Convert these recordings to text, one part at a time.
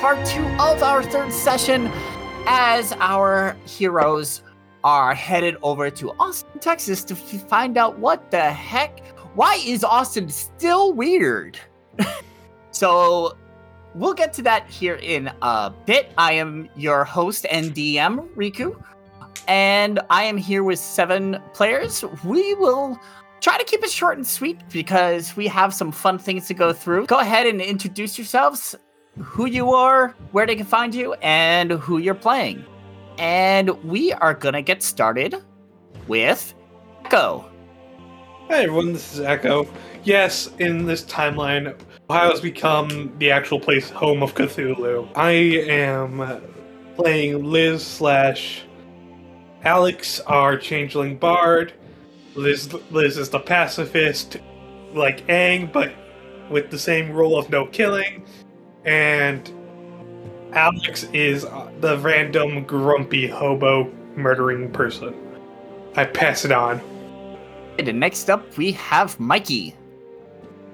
part two of our third session as our heroes are headed over to Austin, Texas to find out what the heck. Why is Austin still weird? so, we'll get to that here in a bit. I am your host and DM, Riku, and I am here with seven players. We will try to keep it short and sweet because we have some fun things to go through. Go ahead and introduce yourselves, who you are, where they can find you, and who you're playing. And we are gonna get started with Echo. Hi everyone, this is Echo. Yes, in this timeline, Ohio has become the actual place home of Cthulhu. I am playing Liz slash Alex, our changeling bard. Liz, Liz is the pacifist, like Aang, but with the same rule of no killing. And Alex is uh, the random grumpy hobo murdering person. I pass it on. And next up, we have Mikey.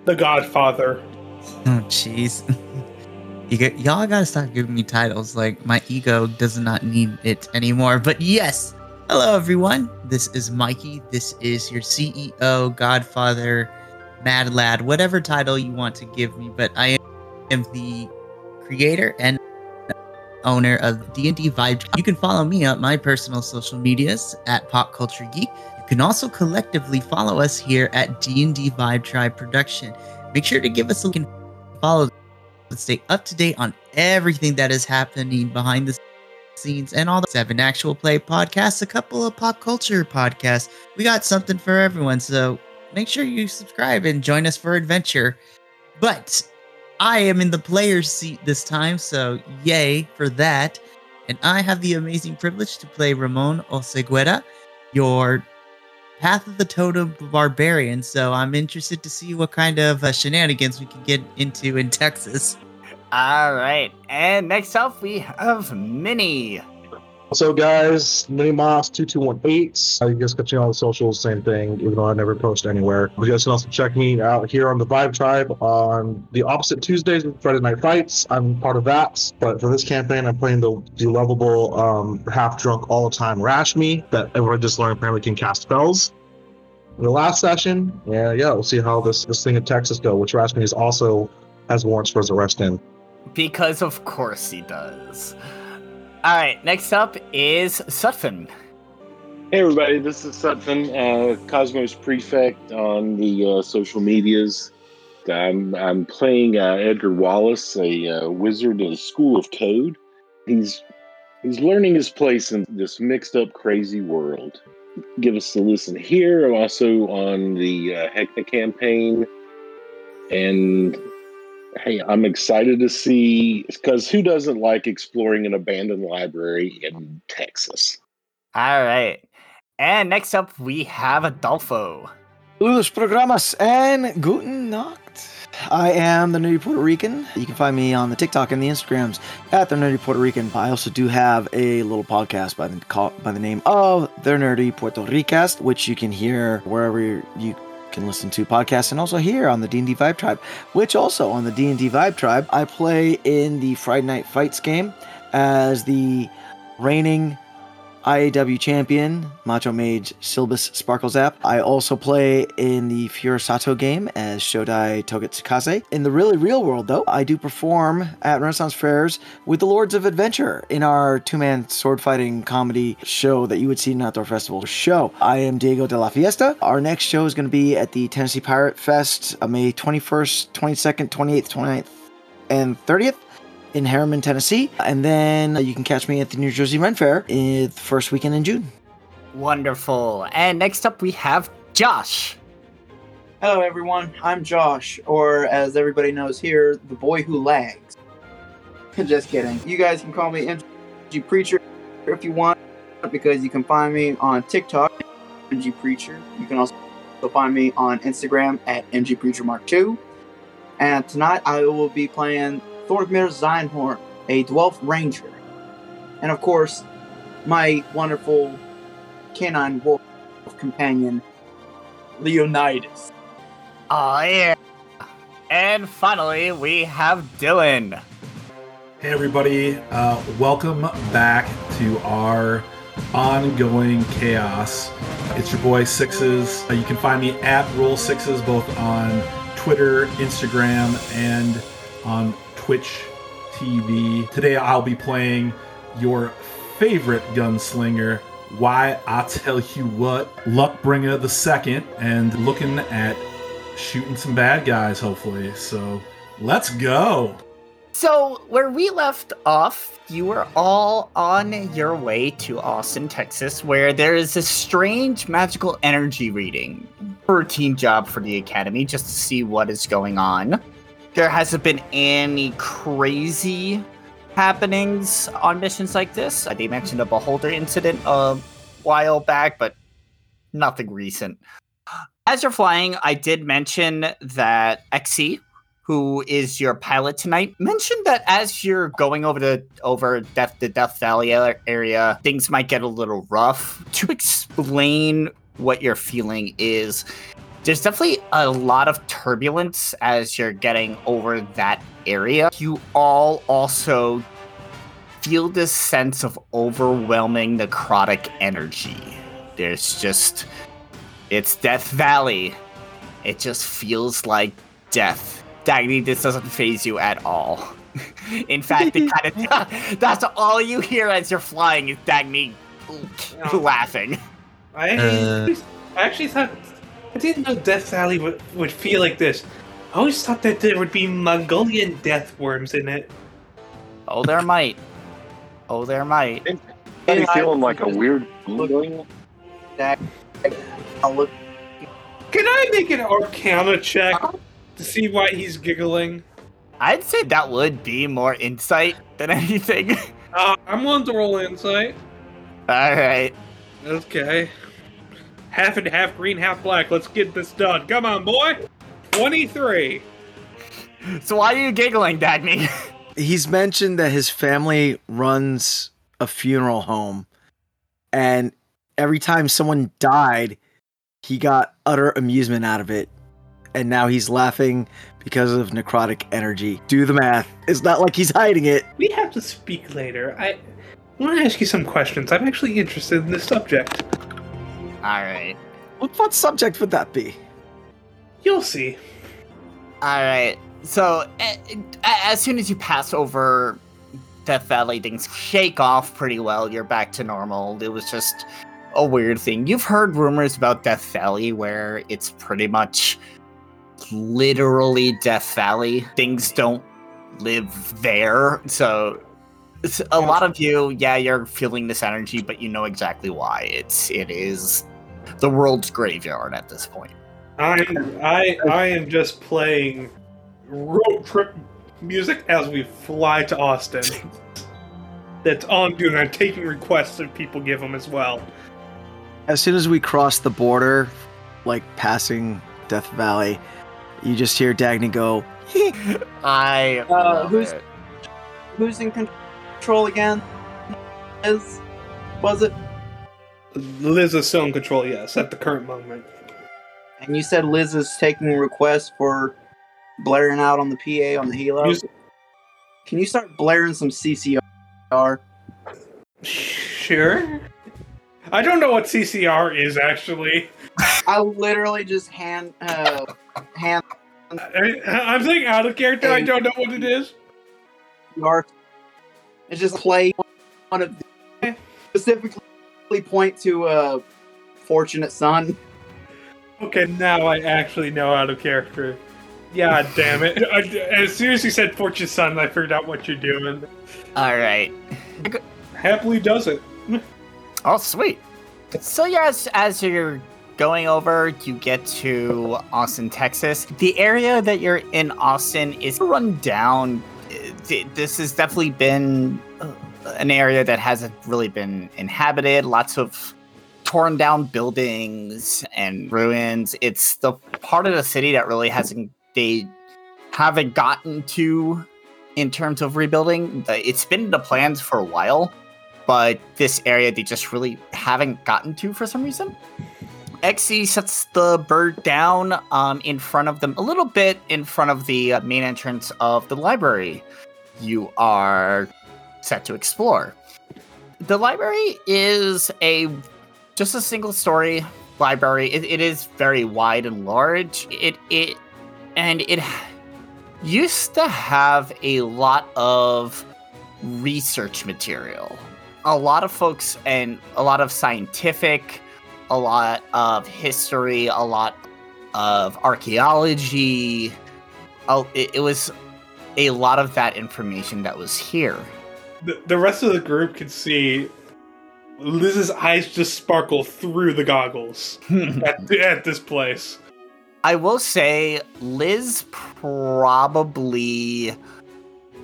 The Godfather. Oh, jeez. You get, y'all gotta stop giving me titles. Like, my ego does not need it anymore. But yes, hello everyone. This is Mikey. This is your CEO, Godfather, Mad Lad, whatever title you want to give me. But I am the creator and owner of D&D Vibe. You can follow me on my personal social medias at Pop Culture Geek. You can also collectively follow us here at D&D Vibe Tribe Production. Make sure to give us a and follow to stay up to date on everything that is happening behind the scenes and all the seven actual play podcasts, a couple of pop culture podcasts. We got something for everyone, so make sure you subscribe and join us for adventure. But I am in the player's seat this time, so yay for that. And I have the amazing privilege to play Ramon Oseguera, your Path of the Totem Barbarian. So I'm interested to see what kind of uh, shenanigans we can get into in Texas. All right. And next up, we have Mini. So, guys, MiniMoss2218. I guess catch me on the socials, same thing, even though I never post anywhere. But you guys can also check me out here on the Vibe Tribe on the opposite Tuesdays with Friday Night Fights. I'm part of that. But for this campaign, I'm playing the, the lovable, um, half drunk all the time Rashmi that everyone just learned apparently can cast spells. In the last session, yeah, yeah, we'll see how this, this thing in Texas go, which Rashmi is also has warrants for his arrest in. Because of course he does. All right, next up is Sutphin. Hey everybody, this is Sutphin, uh, Cosmos Prefect on the uh, social medias. I'm, I'm playing uh, Edgar Wallace, a uh, wizard in the School of Code. He's he's learning his place in this mixed up, crazy world. Give us a listen here. I'm also on the uh, campaign, and hey, I'm excited to see because who doesn't like exploring an abandoned library in Texas? All right. And next up, we have Adolfo. Saludos programas and guten Nacht. I am the Nerdy Puerto Rican. You can find me on the TikTok and the Instagrams at the Nerdy Puerto Rican. I also do have a little podcast by the call, by the name of the Nerdy Puerto Ricast, which you can hear wherever you can listen to podcasts and also here on the D&D Vibe Tribe, which also on the D&D Vibe Tribe, I play in the Friday Night Fights game as the reigning IAW champion, Macho Mage Silbus Sparklezap. I also play in the Furisato game as Shodai Togetsukaze. In the really real world, though, I do perform at Renaissance fairs with the Lords of Adventure in our two man sword fighting comedy show that you would see in an outdoor festival show. I am Diego de la Fiesta. Our next show is going to be at the Tennessee Pirate Fest May 21st, 22nd, 28th, 29th, and 30th in Harriman, Tennessee. And then uh, you can catch me at the New Jersey Ren Fair in the first weekend in June. Wonderful. And next up, we have Josh. Hello, everyone. I'm Josh, or as everybody knows here, the boy who lags. Just kidding. You guys can call me MG Preacher if you want, because you can find me on TikTok, MG Preacher. You can also find me on Instagram at MG Preacher Mark 2. And tonight I will be playing Thorgmir Zeinhorn, a Dwelf Ranger. And of course, my wonderful canine wolf companion, Leonidas. Oh yeah. And finally, we have Dylan. Hey, everybody. Uh, welcome back to our ongoing chaos. It's your boy Sixes. Uh, you can find me at Roll Sixes both on Twitter, Instagram, and on Twitch TV. Today I'll be playing your favorite gunslinger. Why I tell you what, Luckbringer the second, and looking at shooting some bad guys, hopefully. So let's go. So, where we left off, you were all on your way to Austin, Texas, where there is a strange magical energy reading. Routine job for the Academy just to see what is going on. There hasn't been any crazy happenings on missions like this. They mentioned a Beholder incident a while back, but nothing recent. As you're flying, I did mention that XC, who is your pilot tonight, mentioned that as you're going over the over Death the Death Valley area, things might get a little rough. To explain what you're feeling is there's definitely a lot of turbulence as you're getting over that area. You all also feel this sense of overwhelming necrotic energy. There's just it's Death Valley. It just feels like death. Dagney, this doesn't phase you at all. In fact, it kind of that's all you hear as you're flying is Dagney laughing. I, Uh. I actually thought I didn't know Death Valley would, would feel like this. I always thought that there would be Mongolian death worms in it. Oh, there might. Oh, there might. Are you feeling like a weird feeling? Look. Can I make an Arcana check to see why he's giggling? I'd say that would be more insight than anything. Uh, I'm willing to roll insight. all right. Okay. Half and half green, half black. Let's get this done. Come on, boy. 23. So why are you giggling, Dagney? He's mentioned that his family runs a funeral home, and every time someone died, he got utter amusement out of it. And now he's laughing because of necrotic energy. Do the math. It's not like he's hiding it. We have to speak later. I want to ask you some questions. I'm actually interested in this subject. All right. What, what subject would that be? You'll see. All right. So a- a- as soon as you pass over Death Valley, things shake off pretty well. You're back to normal. It was just a weird thing. You've heard rumors about Death Valley where it's pretty much literally Death Valley. Things don't live there. So a lot of you, yeah, you're feeling this energy, but you know exactly why. It's it is the world's graveyard at this point. I'm I I am just playing road trip music as we fly to Austin. That's all I'm doing. I'm taking requests that people give them as well. As soon as we cross the border, like passing Death Valley, you just hear Dagney go, I Uh, love who's- it. Who's in control again? Is was it? Liz is still in control, yes, at the current moment. And you said Liz is taking requests for blaring out on the PA on the helo. Music- Can you start blaring some CCR? Sure. I don't know what CCR is actually. I literally just hand uh hand I, I'm saying out of character. I don't know what it is. It's just play one of the, specifically point to a fortunate son. Okay, now I actually know out of character. Yeah, damn it. I, as soon as you said Fortune Son, I figured out what you're doing. All right. Happily does it. Oh, sweet. So yeah, as, as you're going over, you get to Austin, Texas. The area that you're in Austin is run down. This has definitely been an area that hasn't really been inhabited. Lots of torn down buildings and ruins. It's the part of the city that really hasn't they haven't gotten to in terms of rebuilding. Uh, It's been in the plans for a while, but this area they just really haven't gotten to for some reason. Exy sets the bird down um, in front of them, a little bit in front of the uh, main entrance of the library. You are set to explore. The library is a just a single story library. It, it is very wide and large. It it and it used to have a lot of research material. A lot of folks and a lot of scientific, a lot of history, a lot of archaeology. Oh, it, it was a lot of that information that was here. The, the rest of the group can see Liz's eyes just sparkle through the goggles at, at this place. I will say Liz probably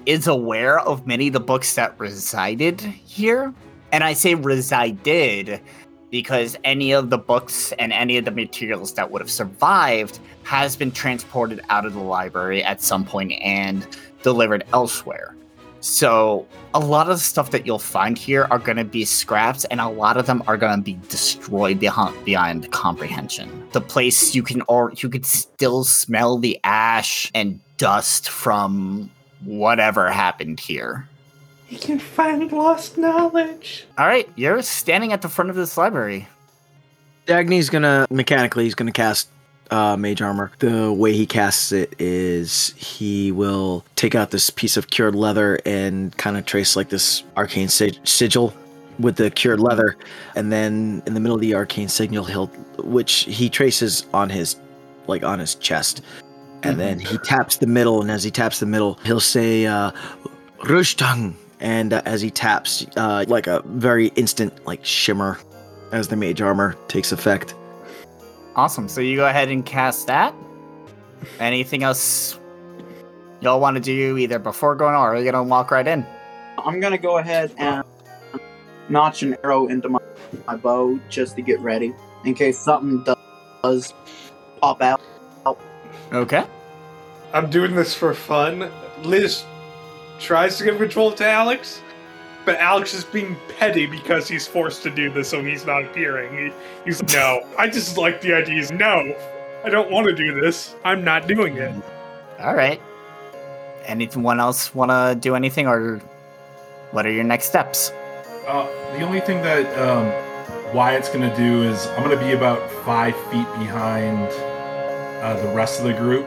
is aware of many of the books that resided here. And I say resided because any of the books and any of the materials that would have survived has been transported out of the library at some point and delivered elsewhere. So a lot of the stuff that you'll find here are going to be scraps, and a lot of them are going to be destroyed beyond beyond comprehension. The place you can or you could still smell the ash and dust from whatever happened here. You can find lost knowledge. All right, you're standing at the front of this library. Dagney's gonna mechanically he's gonna cast uh, mage armor. The way he casts it is he will take out this piece of cured leather and kind of trace like this arcane sig- sigil with the cured leather, and then in the middle of the arcane sigil, he'll which he traces on his like on his chest, and then he taps the middle, and as he taps the middle, he'll say uh, "Rushtang," and uh, as he taps, uh, like a very instant like shimmer as the mage armor takes effect. Awesome. So you go ahead and cast that. Anything else y'all want to do either before going on, or are you gonna walk right in? I'm gonna go ahead and notch an arrow into my, my bow just to get ready in case something does, does pop out. Okay. I'm doing this for fun. Liz tries to give control to Alex, but Alex is being petty because he's forced to do this when he's not appearing. He, he's like, no, I just like the ideas. No, I don't want to do this. I'm not doing it. All right. Anyone else want to do anything, or what are your next steps? Uh, the only thing that um, Wyatt's going to do is I'm going to be about five feet behind uh, the rest of the group,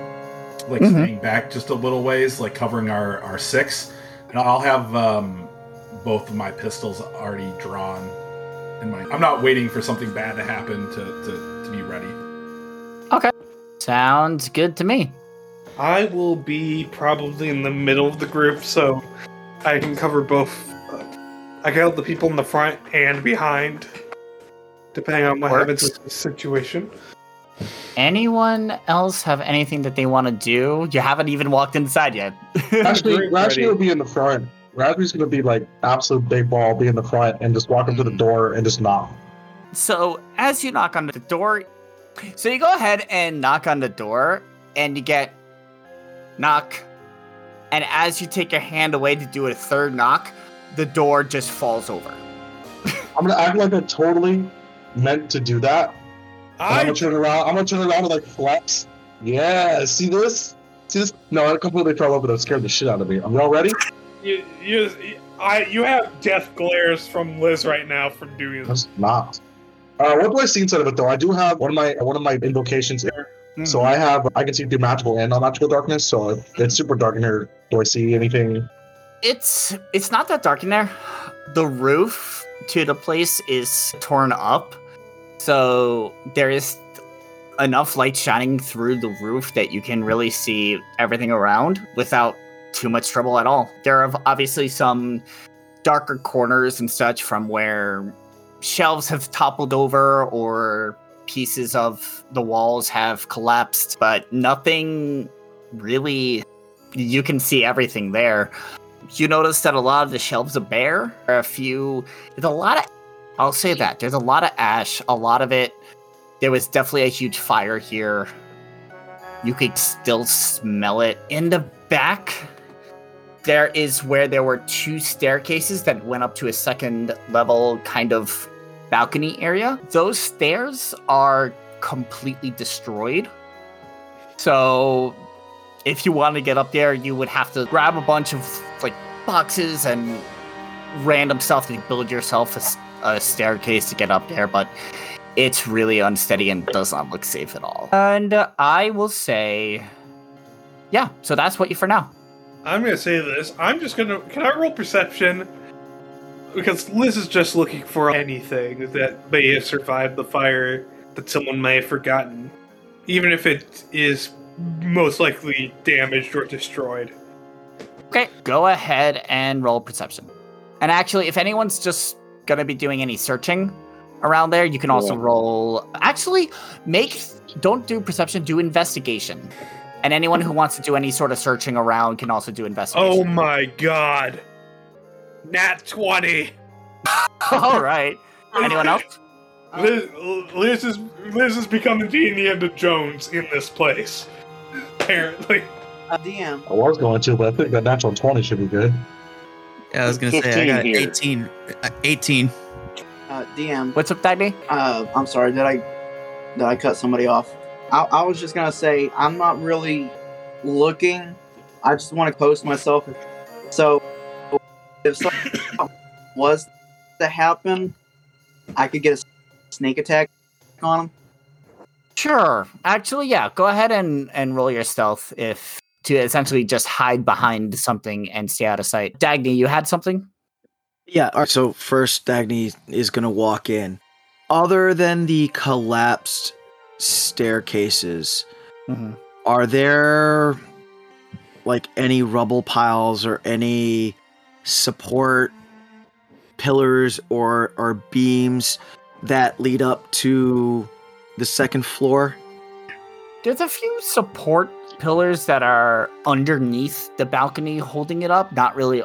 like Mhm. staying back just a little ways, like covering our, our six. And I'll have um, both of my pistols already drawn. In my, I'm not waiting for something bad to happen to, to, to be ready. Okay. Sounds good to me. I will be probably in the middle of the group, so I can cover both. Uh, I can help the people in the front and behind, depending on what happens Works. with the situation. Anyone else have anything that they want to do? You haven't even walked inside yet. Actually, Great, Raspberry Freddy. will be in the front. Raspberry's gonna be like absolute big ball, be in the front, and just walk up to the mm. door and just knock. So as you knock on the door, so you go ahead and knock on the door, and you get knock, and as you take your hand away to do a third knock, the door just falls over. I'm gonna act like I totally meant to do that. And I'm gonna turn around. I'm gonna turn around and like flex. Yeah, see this? See this? No, I completely fell over. That scared the shit out of me. Are y'all ready? You, you, I, you have death glares from Liz right now from doing this. That's not. Uh, what do I see inside of it though? I do have one of my one of my invocations here. So Mm-hmm. I have I can see through magical and non-magical darkness. So it's super dark in here. Do I see anything? it's it's not that dark in there. The roof to the place is torn up, so there is enough light shining through the roof that you can really see everything around without too much trouble at all. There are obviously some darker corners and such from where shelves have toppled over or pieces of the walls have collapsed, but nothing really you can see everything there you notice that a lot of the shelves are bare. Are a few. There's a lot of. I'll say that there's a lot of ash. A lot of it. There was definitely a huge fire here. You could still smell it in the back. There is where there were two staircases that went up to a second level kind of balcony area. Those stairs are completely destroyed. So if you want to get up there, you would have to grab a bunch of like boxes and random stuff to build yourself a staircase to get up there, but it's really unsteady and does not look safe at all. And I will say, yeah, so that's what you for now. I'm gonna say this. I'm just gonna. Can I roll perception? Because Liz is just looking for anything that may have survived the fire that someone may have forgotten, even if it is most likely damaged or destroyed. Okay, go ahead and roll perception. And actually, if anyone's just gonna be doing any searching around there, you can also Yeah. roll. Actually, make don't do perception, do investigation. And anyone who wants to do any sort of searching around can also do investigations. Oh my god! Nat twenty. All right. Anyone else? Liz, Liz is Liz is becoming the Indiana Jones in this place. Apparently. Uh, DM. I was going to, but I think that natural 20 should be good. Yeah, I was gonna say I got here. 18. Uh, 18. Uh, DM. What's up, Dagney? Uh, I'm sorry. Did I did I cut somebody off? I, I was just gonna say I'm not really looking. I just want to post myself. So if something was to happen, I could get a sneak attack on him. Sure. Actually, yeah. Go ahead and and roll your stealth if to essentially just hide behind something and stay out of sight. Dagney, you had something? Yeah. All right, so first, Dagney is gonna walk in. Other than the collapsed staircases, Mm-hmm. are there like any rubble piles or any support pillars or or beams that lead up to the second floor? There's a few support pillars that are underneath the balcony holding it up, not really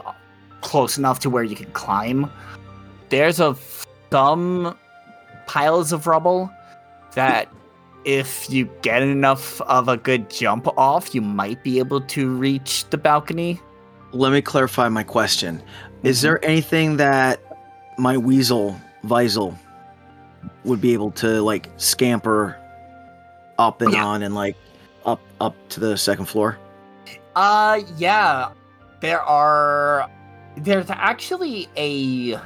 close enough to where you can climb. There's a some piles of rubble that if you get enough of a good jump off, you might be able to reach the balcony. Let me clarify my question. Is there anything that my weasel Visel would be able to like scamper up and Yeah. on and like up up to the second floor? Uh yeah. There are there's actually a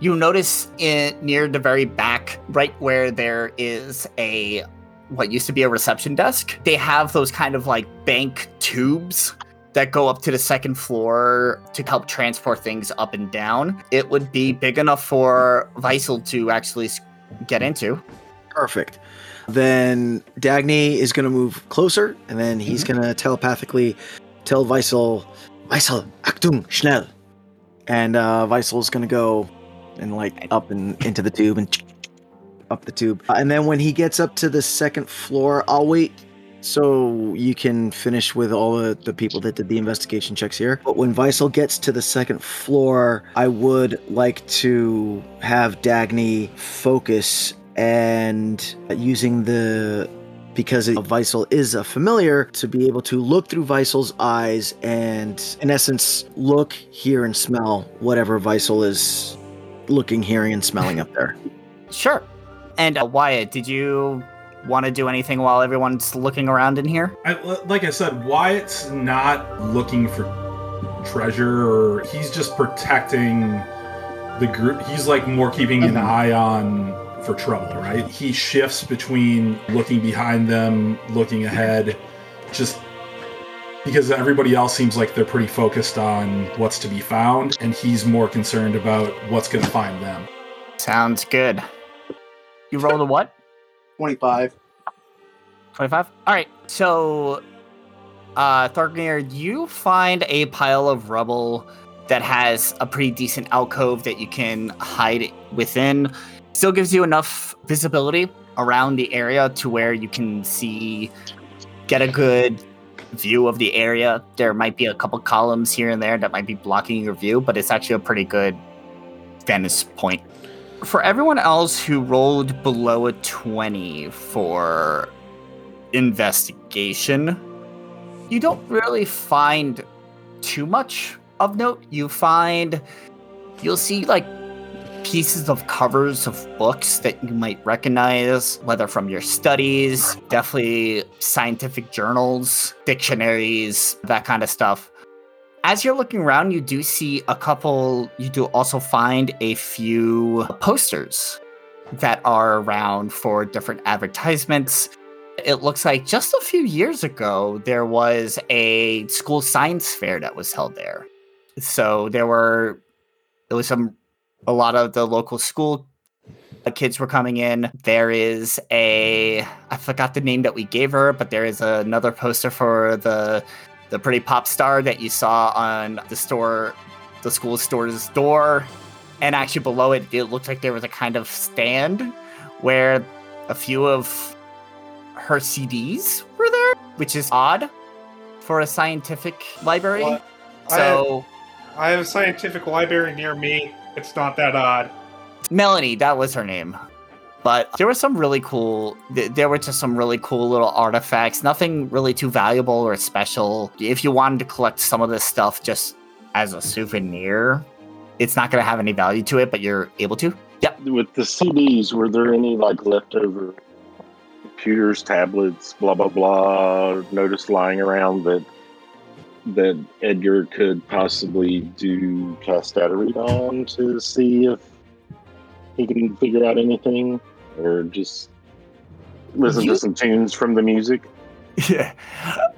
you notice in near the very back, right where there is a what used to be a reception desk, they have those kind of like bank tubes that go up to the second floor to help transport things up and down. It would be big enough for Visel to actually get into. Perfect. Then Dagney is going to move closer, and then he's going to telepathically tell Visel, Visel, Achtung, schnell. And uh, Visel is going to go and like up and into the tube and up the tube. Uh, And then when he gets up to the second floor, I'll wait so you can finish with all the, the people that did the investigation checks here. But when Visel gets to the second floor, I would like to have Dagney focus and using the because Visel is a familiar to be able to look through Visel's eyes and in essence look, hear and smell whatever Visel is looking, hearing and smelling up there. Sure. And uh, Wyatt, did you want to do anything while everyone's looking around in here? I, like I said, Wyatt's not looking for treasure, or he's just protecting the group. He's like more keeping an Mhm. eye on for trouble, right? He shifts between looking behind them, looking ahead, just because everybody else seems like they're pretty focused on what's to be found, and he's more concerned about what's going to find them. Sounds good. You rolled a what? Twenty five. 25? All right. So, uh, Thorgmir, you find a pile of rubble that has a pretty decent alcove that you can hide within. Still gives you enough visibility around the area to where you can see, get a good view of the area. There might be a couple columns here and there that might be blocking your view, but it's actually a pretty good vantage point. For everyone else who rolled below a 20 for investigation, you don't really find too much of note. You find you'll see like pieces of covers of books that you might recognize, whether from your studies, definitely scientific journals, dictionaries, that kind of stuff. As you're looking around, you do see a couple, you do also find a few posters that are around for different advertisements. It looks like just a few years ago, there was a school science fair that was held there. So there were, there was some, a lot of the local school uh, kids were coming in. There is a, I forgot the name that we gave her, but there is another poster for the, the pretty pop star that you saw on the store, the school store's door and actually below it it looked like there was a kind of stand where a few of her CDs were there, which is odd for a scientific library. So, I have a scientific library near me. It's not that odd. Melanie, that was her name. But there were some really cool, th- there were just some really cool little artifacts. Nothing really too valuable or special. If you wanted to collect some of this stuff just as a souvenir, it's not going to have any value to it, but you're able to. Yep. With the CDs, were there any like leftover computers, tablets, blah blah blah, notice lying around that that Edgar could possibly do cast data read on to see if he can figure out anything, or just listen You- to some tunes from the music? Yeah.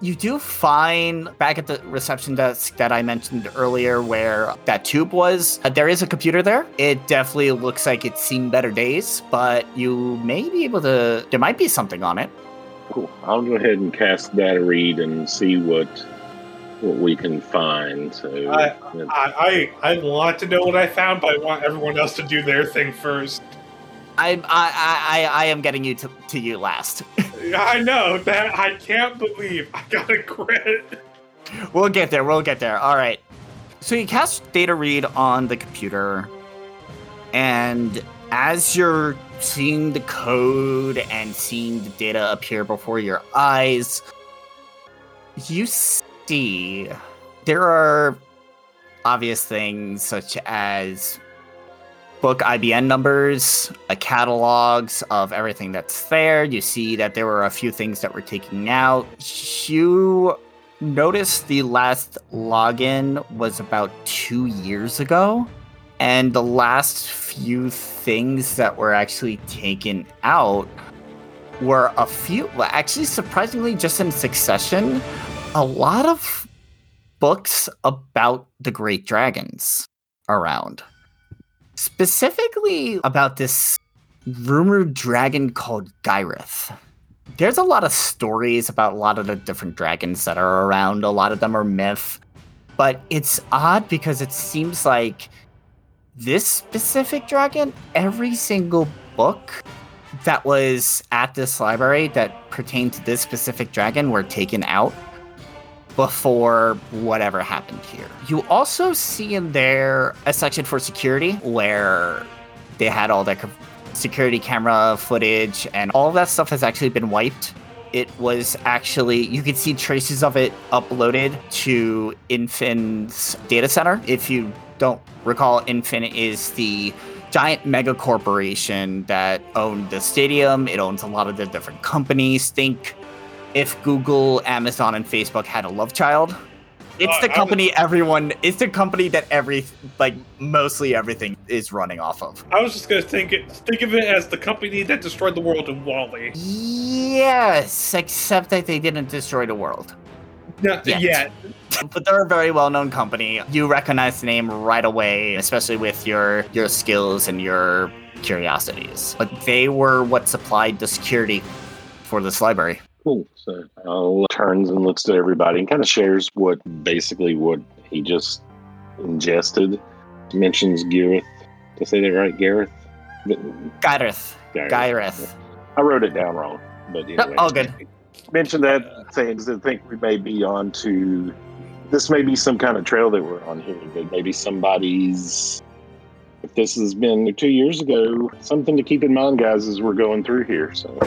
You do find back at the reception desk that I mentioned earlier where that tube was, uh, there is a computer there. It definitely looks like it's seen better days, but you may be able to, there might be something on it. Cool. I'll go ahead and cast data read and see what what we can find. So I- I, I I want to know what I found, but I want everyone else to do their thing first. I, I, I, I am getting you to, to you last. I know that I can't believe I got a crit. We'll get there. We'll get there. All right. So you cast data read on the computer, and as you're seeing the code and seeing the data appear before your eyes, you see there are obvious things such as book IBN numbers, a catalogs of everything that's there. You see that there were a few things that were taken out. You notice the last login was about two years ago, and the last few things that were actually taken out were a few, actually, surprisingly, just in succession, a lot of books about the Great Dragons around. Specifically about this rumored dragon called Gyrith there's a lot of stories about a lot of the different dragons that are around. A lot of them are myth. But it's odd because it seems like this specific dragon, every single book that was at this library that pertained to this specific dragon were taken out before whatever happened here. You also see in there a section for security where they had all their security camera footage and all that stuff has actually been wiped. It was actually you could see traces of it uploaded to Infin's data center. If you don't recall, Infin is the giant mega corporation that owned the stadium. It owns a lot of the different companies. Think if Google, Amazon, and Facebook had a love child. It's Uh, the company everyone. It's the company that every like mostly everything is running off of. I was just gonna think it think of it as the company that destroyed the world in WALL-E. Yes, except that they didn't destroy the world. No, Yet. yet. But they're a very well-known company. You recognize the name right away, especially with your your skills and your curiosities. But they were what supplied the security for this library. Cool. So I'll uh, turns and looks at everybody and kind of shares what basically what he just ingested. Mentions Gareth. Did I say that right? Gareth? Gareth. Gareth. I wrote it down wrong. But anyway. all good. Mention that saying I think we may be on to this may be some kind of trail that we're on here, but maybe somebody's if this has been two years ago, something to keep in mind, guys, as we're going through here. So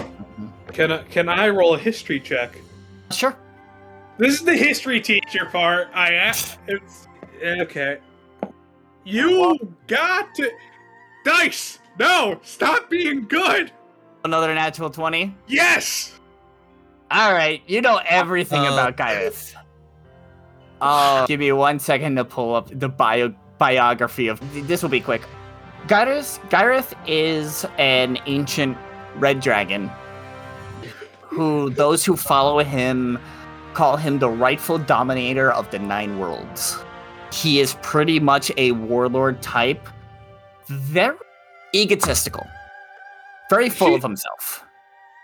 Can I, can I roll a history check? Sure. This is the history teacher part. I asked. It's okay. You got to. Dice! No! Stop being good! Another natural 20. Yes! All right, you know everything Uh, about Gareth. Uh, give me one second to pull up the bio biography of. This will be quick. Gareth, Gareth is an ancient red dragon who those who follow him call him the rightful dominator of the nine worlds. He is pretty much a warlord type, very egotistical, very full of himself.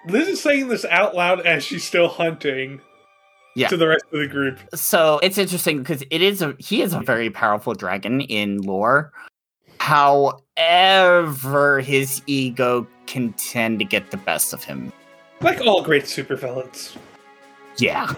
Liz is saying this out loud as she's still hunting Yeah. to the rest of the group. So it's interesting because it is a he is a very powerful dragon in lore. However, his ego can tend to get the best of him. Like all great supervillains. Yeah.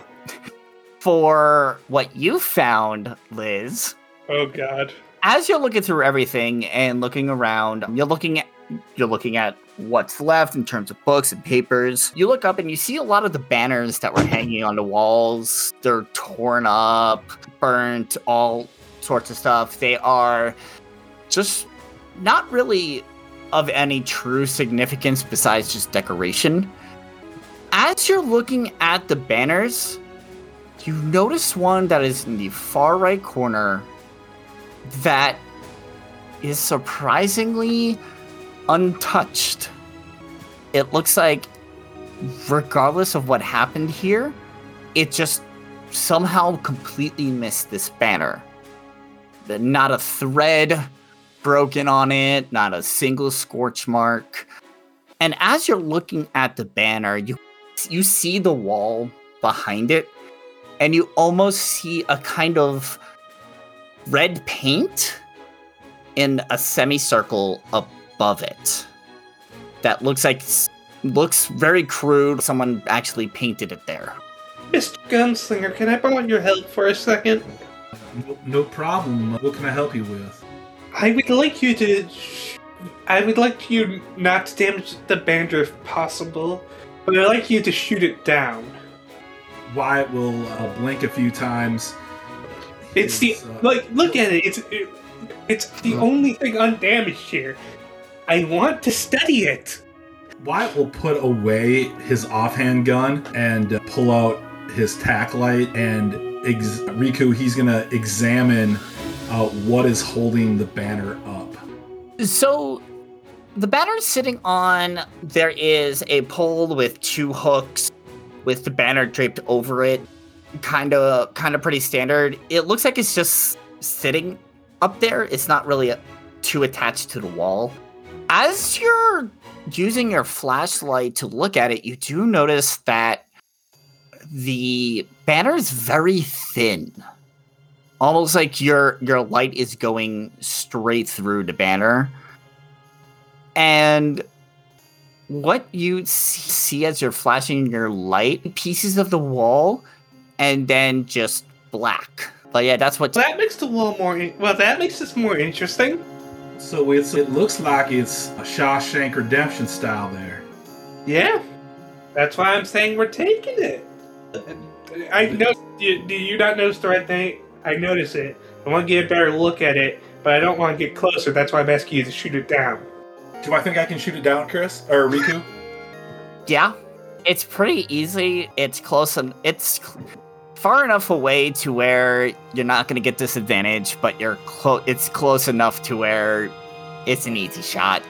For what you found, Liz, Oh god. as you're looking through everything and looking around, you're looking at you're looking at what's left in terms of books and papers. You look up and you see a lot of the banners that were hanging on the walls. They're torn up, burnt, all sorts of stuff. They are just not really of any true significance besides just decoration. As you're looking at the banners, you notice one that is in the far right corner that is surprisingly untouched. It looks like, regardless of what happened here, it just somehow completely missed this banner. Not a thread broken on it, not a single scorch mark. And as you're looking at the banner, you you see the wall behind it, and you almost see a kind of red paint in a semicircle above it that looks like looks very crude someone actually painted it there Mr. Gunslinger, can I borrow your help for a second? No, no problem. What can I help you with? I would like you to. I would like you not to damage the banner if possible, but I'd like you to shoot it down. Wyatt will uh, blink a few times. It's the uh, like. Look at it. It's it, it's the only thing undamaged here. I want to study it. Wyatt will put away his offhand gun and uh, pull out his tack light and ex- Riku. He's gonna examine uh, what is holding the banner up. so the banner is sitting on there is a pole with two hooks with the banner draped over it. Kind of kind of pretty standard. It looks like it's just sitting up there. It's not really uh too attached to the wall. As you're using your flashlight to look at it you do notice that the banner is very thin. Almost like your your light is going straight through the banner and what you see as you're flashing your light pieces of the wall and then just black but yeah that's what That makes the wall more. In- well, that makes this more interesting. So it's it looks like it's a Shawshank Redemption style there. Yeah, that's why I'm saying we're taking it. I know. Do, do you not notice the red thing? I notice it. I want to get a better look at it, but I don't want to get closer. That's why I'm asking you to shoot it down. Do I think I can shoot it down, Chris or Riku? yeah it's pretty easy it's close and it's far enough away to where you're not going to get disadvantage but you're close it's close enough to where it's an easy shot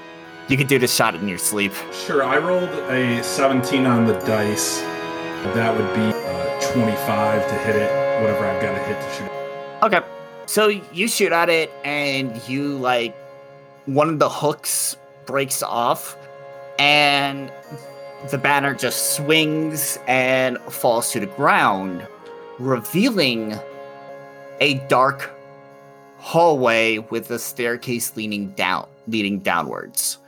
you could do this shot in your sleep Sure, I rolled a 17 on the dice. That would be uh, 25 to hit it, whatever I've got to hit to shoot. Okay. So you shoot at it and you like one of the hooks breaks off and the banner just swings and falls to the ground, revealing a dark hallway with a staircase leaning down leading downwards.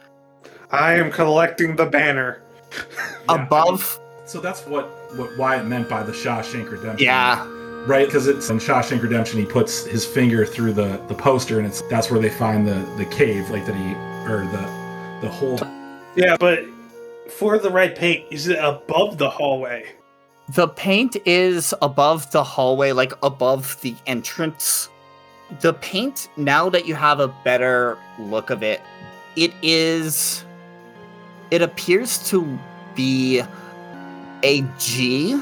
I am collecting the banner. Yeah. Above So that's what, what Wyatt meant by the Shawshank Redemption. yeah. Right, because it's in Shawshank Redemption, he puts his finger through the, the poster, and it's that's where they find the, the cave, like that he or the the hole. Yeah, but for the red paint, is it above the hallway? The paint is above the hallway, like above the entrance. The paint, now that you have a better look of it, it is. It appears to be a G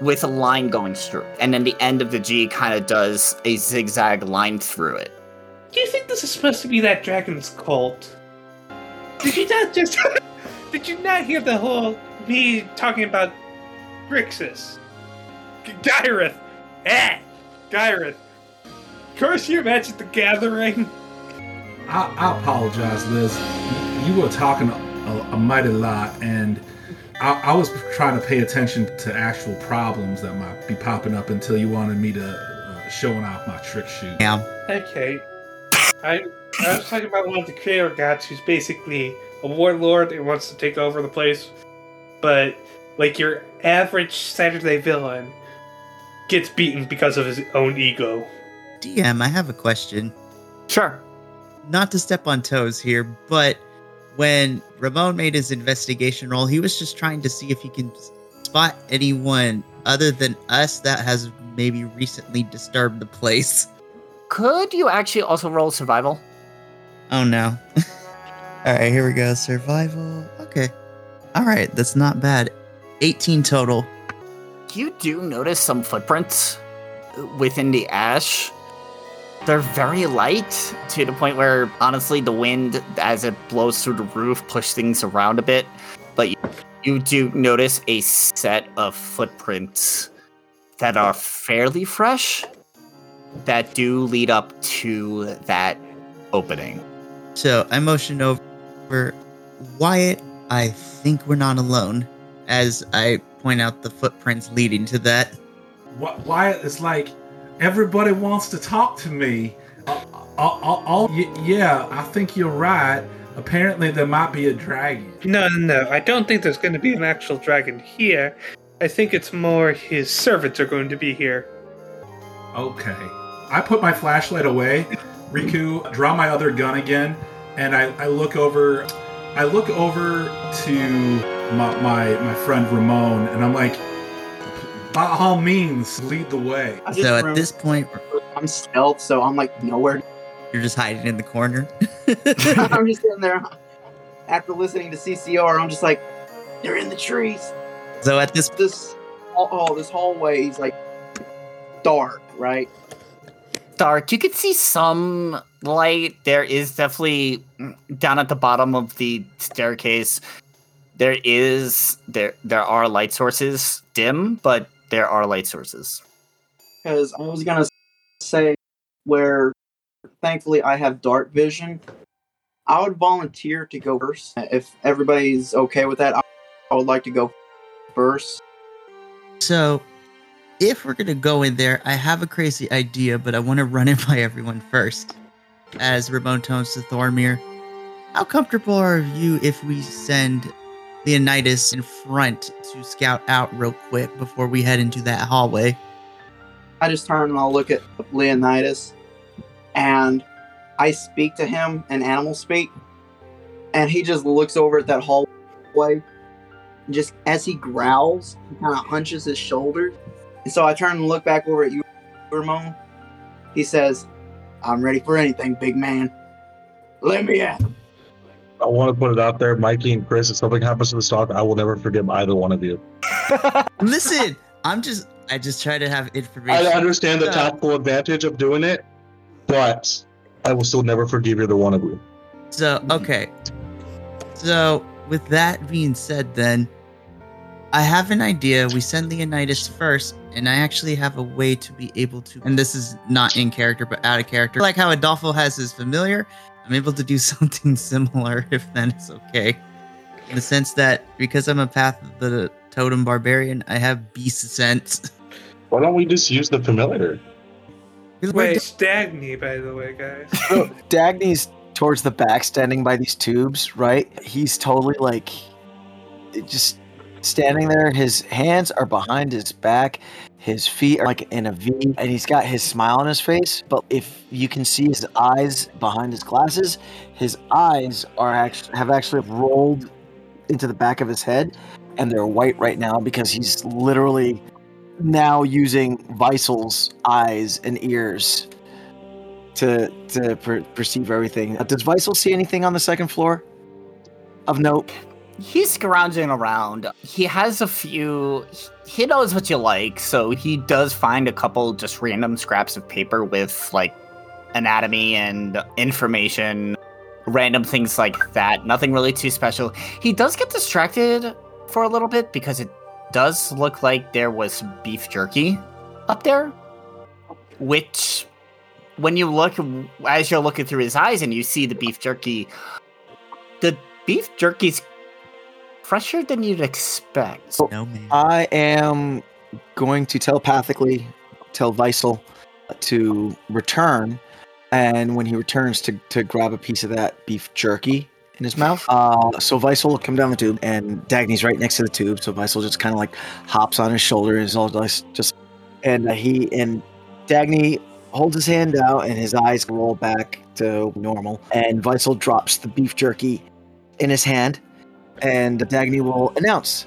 with a line going through, and then the end of the G kind of does a zigzag line through it. Do you think this is supposed to be that dragon's cult? Did you not just? did you not hear the whole me talking about Grixis, G- Gyrith, eh, Gyrith? Curse your Magic the Gathering. I, I apologize, Liz. You were talking a, a mighty lot, and I, I was trying to pay attention to actual problems that might be popping up until you wanted me to uh, showing off my trick shoot. Yeah. Okay, I I was talking about one of the creator gods who's basically a warlord and wants to take over the place, but like your average Saturday villain gets beaten because of his own ego. DM, I have a question. Sure. Not to step on toes here, but when Ramone made his investigation roll, he was just trying to see if he can spot anyone other than us that has maybe recently disturbed the place. Could you actually also roll survival? Oh no. All right, here we go. Survival. Okay. All right, that's not bad. 18 total. You do notice some footprints within the ash. They're very light to the point where, honestly, the wind, as it blows through the roof, push things around a bit. But you, you do notice a set of footprints that are fairly fresh that do lead up to that opening. So I motion over Wyatt. I think we're not alone as I point out the footprints leading to that. Wh- Wyatt is like, everybody wants to talk to me. Uh, uh, uh, y- yeah, I think you're right. Apparently, there might be a dragon. No, no, no. I don't think there's going to be an actual dragon here. I think it's more his servants are going to be here. Okay. I put my flashlight away. Riku, draw my other gun again, and I, I look over. I look over to my, my my friend Ramone, and I'm like, by all means, lead the way. So at this point, I'm stealth, so I'm like nowhere. you're just hiding in the corner. I'm just sitting there after listening to CCR. I'm just like, they're in the trees. so at this This oh, oh this hallway is like dark, right? Dark. You could see some light. There is definitely mm, down at the bottom of the staircase. There is there there are light sources, dim, but there are light sources. Because I was gonna say where, thankfully, I have dark vision. I would volunteer to go first if everybody's okay with that. I, I would like to go first. So, if we're gonna go in there, I have a crazy idea, but I want to run it by everyone first. As Ramone tones to Thorgmir, how comfortable are you if we send Leonidas in front to scout out real quick before we head into that hallway? I just turn and I'll look at Leonidas and I speak to him in animal speak. And he just looks over at that hallway. Just as he growls, he kind of hunches his shoulders. And so I turn and look back over at you, Ramone. He says, I'm ready for anything, big man. Let me at him. I want to put it out there, Mikey and Chris. If something happens to the stock, I will never forgive either one of you. Listen, I'm just I just try to have information. I understand the tactical advantage of doing it, but I will still never forgive either one of you. So, okay. So, with that being said, then, I have an idea. We send Leonidas first, and I actually have a way to be able to. And this is not in character, but out of character. Like how Adolfo has his familiar, I'm able to do something similar, if that is okay. In the sense that because I'm a Path of the Totem Barbarian, I have beast sense. Why don't we just use the familiar? Wait, Stagny, by the way, guys. So Dagney's towards the back, standing by these tubes, right? He's totally like it just standing there. His hands are behind his back. His feet are like in a V, and he's got his smile on his face. But if you can see his eyes behind his glasses, his eyes are actually have actually rolled into the back of his head, and they're white right now because he's literally now using Visal's eyes and ears to to per- perceive everything. Does Weissel see anything on the second floor of note? He's scrounging around. He has a few. He knows what you like, so he does find a couple just random scraps of paper with like anatomy and information, random things like that. Nothing really too special. He does get distracted for a little bit because it does look like there was beef jerky up there, which when you look as you're looking through his eyes and you see the beef jerky, the beef jerky's fresher than you'd expect. No man. I am going to telepathically tell Weissel to return, and when he returns, to, to grab a piece of that beef jerky in his mouth. Uh, so Weissel will come down the tube, and Dagney's right next to the tube. So Weissel just kind of like hops on his shoulder, and is all just, just and uh, he and Dagney holds his hand out, and his eyes roll back to normal. And Weissel drops the beef jerky in his hand, and Dagney will announce,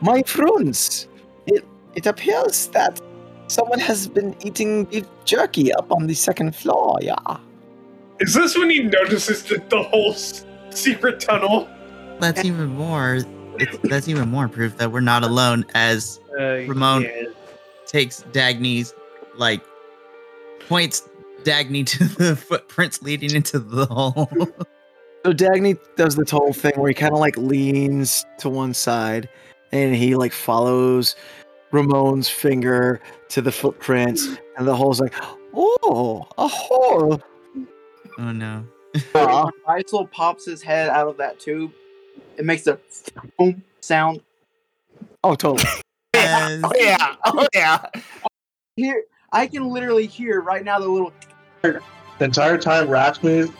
"My friends, it it appears that someone has been eating beef jerky up on the second floor. Yeah." Is this when he notices that the whole s- secret tunnel? That's even more. It's, that's even more proof that we're not alone. As Uh, Ramone. yeah. takes Dagney's like points Dagney to the footprints leading into the hole. So Dagney does this whole thing where he kind of like leans to one side, and he like follows Ramone's finger to the footprints, and the hole's like, "Oh, a hole." oh no. Aw. When Weissel pops his head out of that tube, it makes a boom sound. Oh, totally. Yes. Oh yeah, oh yeah. Here, I can literally hear right now the little. The entire time, Rashmi is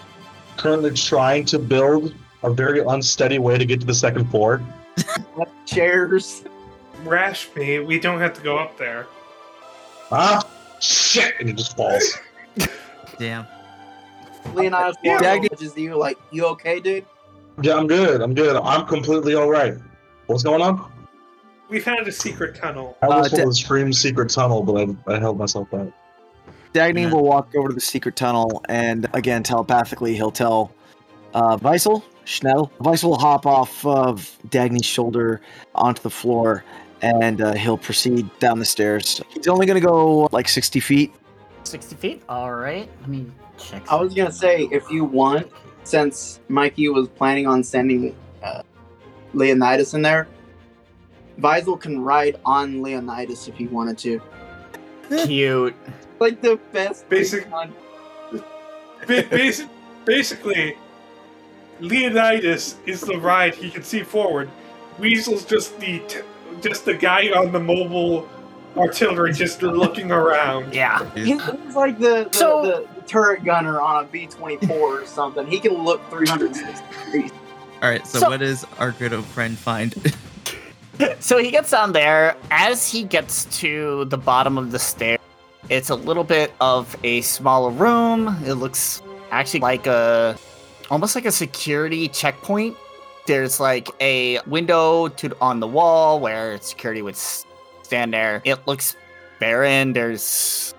currently trying to build a very unsteady way to get to the second floor. chairs. Rashmi. We don't have to go up there. Ah, shit! And he just falls. Damn. Leonidas Yeah. walks Dagney- over to you like, "You okay, dude?" Yeah, I'm good. I'm good. I'm completely all right. What's going on? We found a secret tunnel. I almost Uh, wanted to scream secret tunnel, but I, I held myself back. Dagney Yeah. will walk over to the secret tunnel, and again, telepathically, he'll tell uh, Weissel, Schnell. Weissel will hop off of Dagney's shoulder onto the floor, and uh, he'll proceed down the stairs. He's only going to go like 60 feet. Sixty feet. All right. Let me check. I was gonna say, if you want, since Mikey was planning on sending uh, Leonidas in there, Weissel can ride on Leonidas if he wanted to. cute. Like the best. Basic- on- basically, Leonidas is the ride he can see forward. Weasel's just the t- just the guy on the mobile artillery, just looking around. Yeah. He's like the, the, So- the, the turret gunner on a B twenty four or something. He can look three hundred sixty degrees. All right. So, So- what does our good old friend find? So he gets down there. As he gets to the bottom of the stair, it's a little bit of a smaller room. It looks actually like a almost like a security checkpoint. There's like a window to on the wall where security would stand there. It looks barren. There's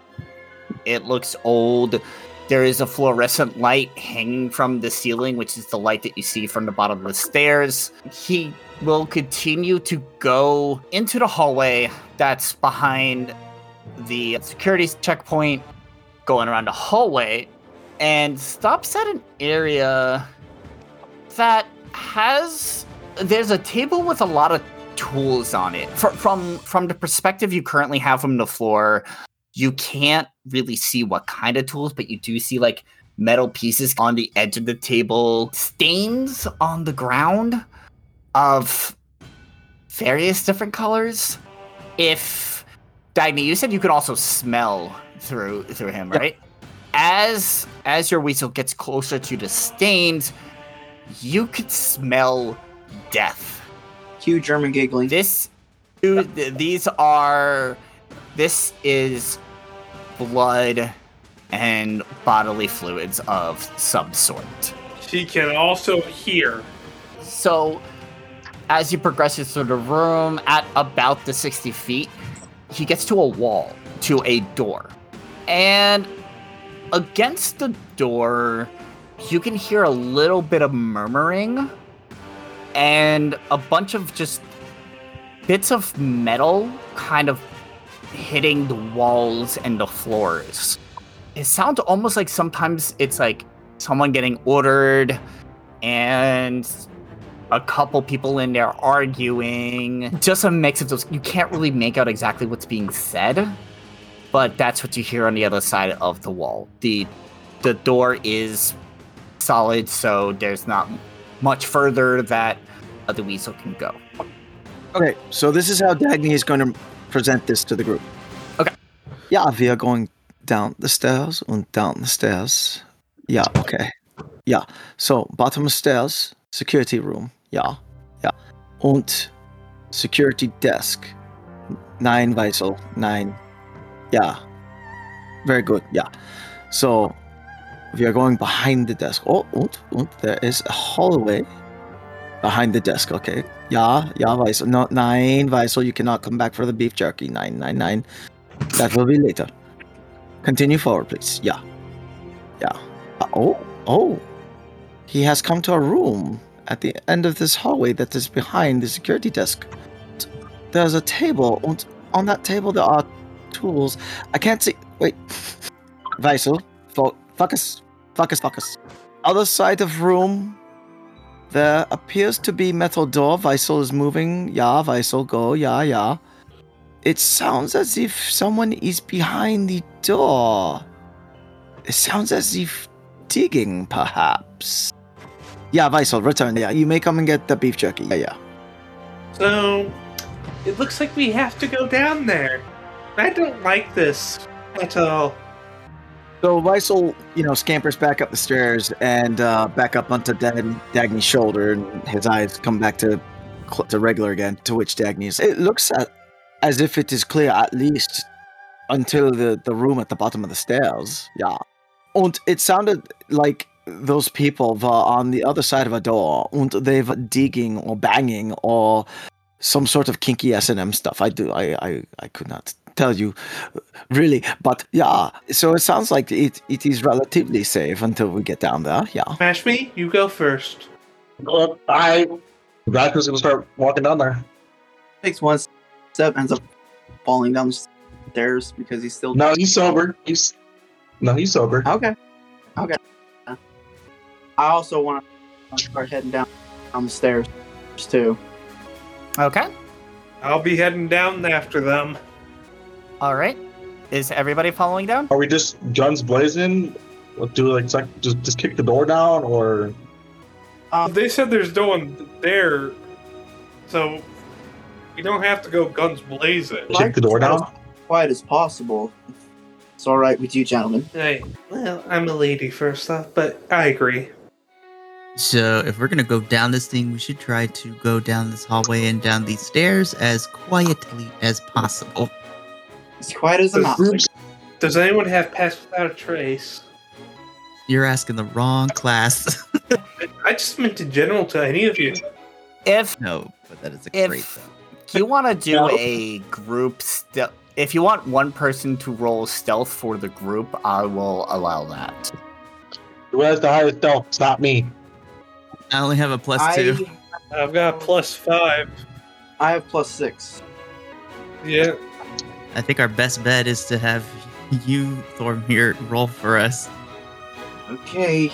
it looks old. There is a fluorescent light hanging from the ceiling, which is the light that you see from the bottom of the stairs. He will continue to go into the hallway that's behind the security checkpoint, going around a hallway, and stops at an area that has there's a table with a lot of tools on it. Fr- from from the perspective you currently have from the floor, you can't really see what kind of tools, but you do see like metal pieces on the edge of the table, stains on the ground of various different colors. If Dagney, you said you could also smell through through him, right? As as your weasel gets closer to the stains, you could smell death. Cue German giggling. This, dude, th- these are, this is blood and bodily fluids of some sort. She can also hear. So, as he progresses through the room at about the 60 feet, he gets to a wall, to a door. And against the door, you can hear a little bit of murmuring and a bunch of just bits of metal kind of hitting the walls and the floors. It sounds almost like sometimes it's like someone getting ordered and a couple people in there arguing. Just a mix of those. You can't really make out exactly what's being said, but that's what you hear on the other side of the wall. The the door is solid, so there's not much further that uh, the weasel can go. Okay, so this is how Dagney is going to present this to the group. Okay. Yeah, we are going down the stairs and down the stairs. Yeah, okay. Yeah, so bottom stairs, security room. Yeah, yeah. Und security desk. Nine Weisel. Nine. Yeah. Very good. Yeah. So we are going behind the desk. Oh, und, und there is a hallway behind the desk. Okay. Yeah, yeah, Weisel. No, nine Weisel. You cannot come back for the beef jerky. Nine, nine, nine. That will be later. Continue forward, please. Yeah. Yeah. Uh, oh, oh. He has come to a room at the end of this hallway that is behind the security desk. There's a table, and on that table there are tools. I can't see. Wait. Weisel, fo- focus, focus, focus. Other side of room, there appears to be metal door. Weisel is moving. Yeah, Weisel, go. Yeah, yeah. It sounds as if someone is behind the door. It sounds as if digging, perhaps. Yeah, Weisel, return. Yeah, you may come and get the beef jerky. Yeah, yeah. So, it looks like we have to go down there. I don't like this at all. So Weisel, you know, scampers back up the stairs and uh, back up onto Dag- Dagney's shoulder, and his eyes come back to to regular again. To which Dagney is, it looks at, as if it is clear at least until the the room at the bottom of the stairs. Yeah, and it sounded like those people were on the other side of a door, and they were digging or banging or some sort of kinky S and M stuff. I do, I, I, I could not tell you really but yeah so it sounds like it it is relatively safe until we get down there yeah Smash me, you go first. Well, I. Radko's gonna start walking down there. Takes one step, ends up falling down the stairs because he's still. No, he's sober. He's no, he's sober. Okay. Okay. I also want to start heading down down the stairs too. Okay. I'll be heading down after them. All right. Is everybody following down? Are we just guns blazing? What do like just just kick the door down or Um, They said there's no one there, so we don't have to go guns blazing. kick the door down? quiet as possible. It's all right with you, gentlemen. Hey, well, I'm a lady first off, but I agree. So if we're gonna go down this thing, we should try to go down this hallway and down these stairs as quietly as possible. As quiet as a mouse. groups- Does anyone have pass without a trace? You're asking the wrong class. I just meant in general to any of you. If no, but that is a If- great though. you want to do No. a group stealth, if you want one person to roll stealth for the group, I will allow that. Who has the highest stealth? It's not me. I only have a plus two. I, I've got a plus five. I have plus six. Yeah. I think our best bet is to have you, Thorgmir, roll for us. Okay.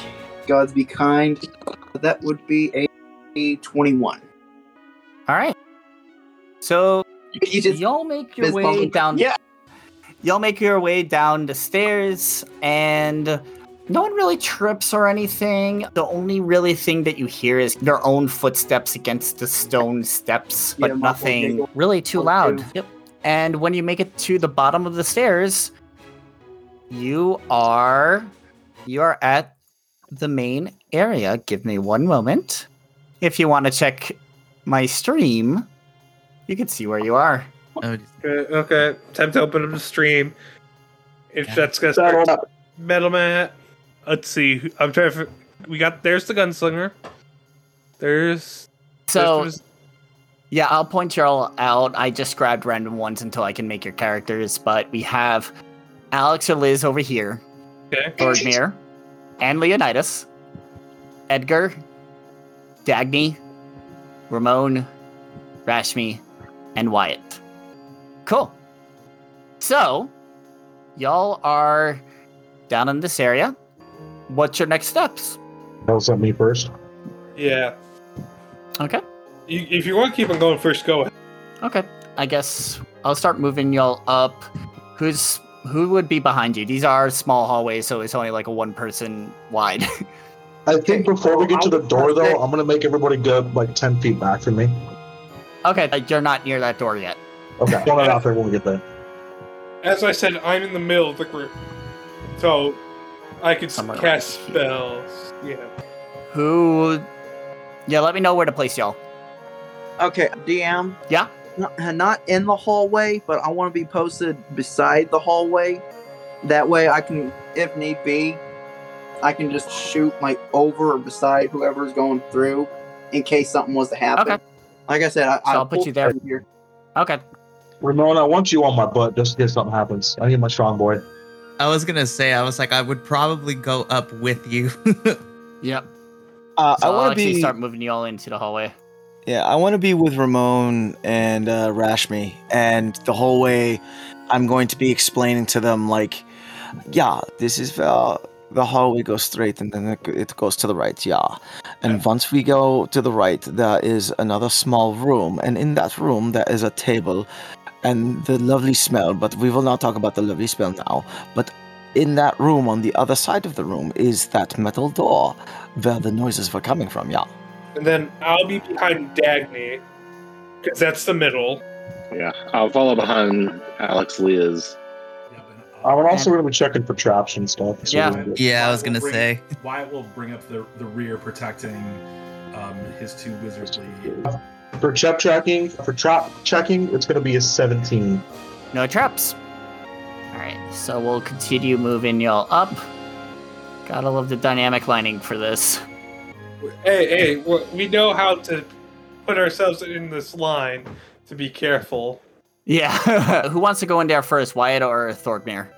Gods be kind. That would be a, a 21. All right. So You just y'all make your way bump. down. Yeah. Y'all make your way down the stairs, and no one really trips or anything. The only really thing that you hear is their own footsteps against the stone steps, but muffled nothing really too loud. Yep. And when you make it to the bottom of the stairs, you are you are at the main area. Give me one moment. If you want to check my stream, you can see where you are. Oh, Okay, okay. Time to open up the stream. If Yeah. that's gonna start metal mat. Let's see. I'm trying to. We got there's the gunslinger. There's So there's- Yeah, I'll point you all out. I just grabbed random ones until I can make your characters, but we have Alex or Liz over here. Okay. Thorgmir, and Leonidas, Edgar, Dagney, Ramone, Rashmi, and Wyatt. Cool. So, y'all are down in this area. What's your next steps? That'll send me first. Yeah. Okay. You, if you want to keep on going first, go ahead. Okay. I guess I'll start moving y'all up. Who's who would be behind you? These are small hallways, so it's only like a one person wide. I think before we get to the door, though, I'm gonna make everybody good like ten feet back from me. okay, like, you're not near that door yet. Okay, throw that out there when we get there. As I said, I'm in the middle of the group, so I could Somewhere cast around here. spells. Yeah. Who? Yeah, let me know where to place y'all. Okay, DM. Yeah? Not, uh, not in the hallway, but I want to be posted beside the hallway. That way, I can, if need be, I can just shoot like over or beside whoever's going through, in case something was to happen. Okay. Like I said, I, I'll put you there. Here. Okay. Ramone, I want you on my butt just in case something happens. I need my strong boy. I was gonna say, I was like, I would probably go up with you. Yep. Uh, So I want to be. start moving y'all into the hallway. Yeah, I want to be with Ramone and uh, Rashmi, and the whole way, I'm going to be explaining to them like, yeah, this is uh, the hallway goes straight, and then it, it goes to the right, yeah. And once we go to the right, there is another small room, and in that room there is a table, and the lovely smell. But we will not talk about the lovely smell now. But in that room, on the other side of the room, is that metal door where the noises were coming from, yeah. And then I'll be behind Dagney, because that's the middle. Yeah, I'll follow behind Alex Liz. Yep, uh, I'm also gonna be checking for traps and stuff. so Yeah. we can get- yeah, I was gonna bring- say. Wyatt will bring up the, the rear, protecting um, his two wizardly. For trap tracking, for trap checking, it's gonna be a 17. No traps. All right, so we'll continue moving y'all up. Gotta love the dynamic lining for this. Hey, hey, we know how to put ourselves in this line to be careful. Yeah. Who wants to go in there first, Wyatt or Thorgmir?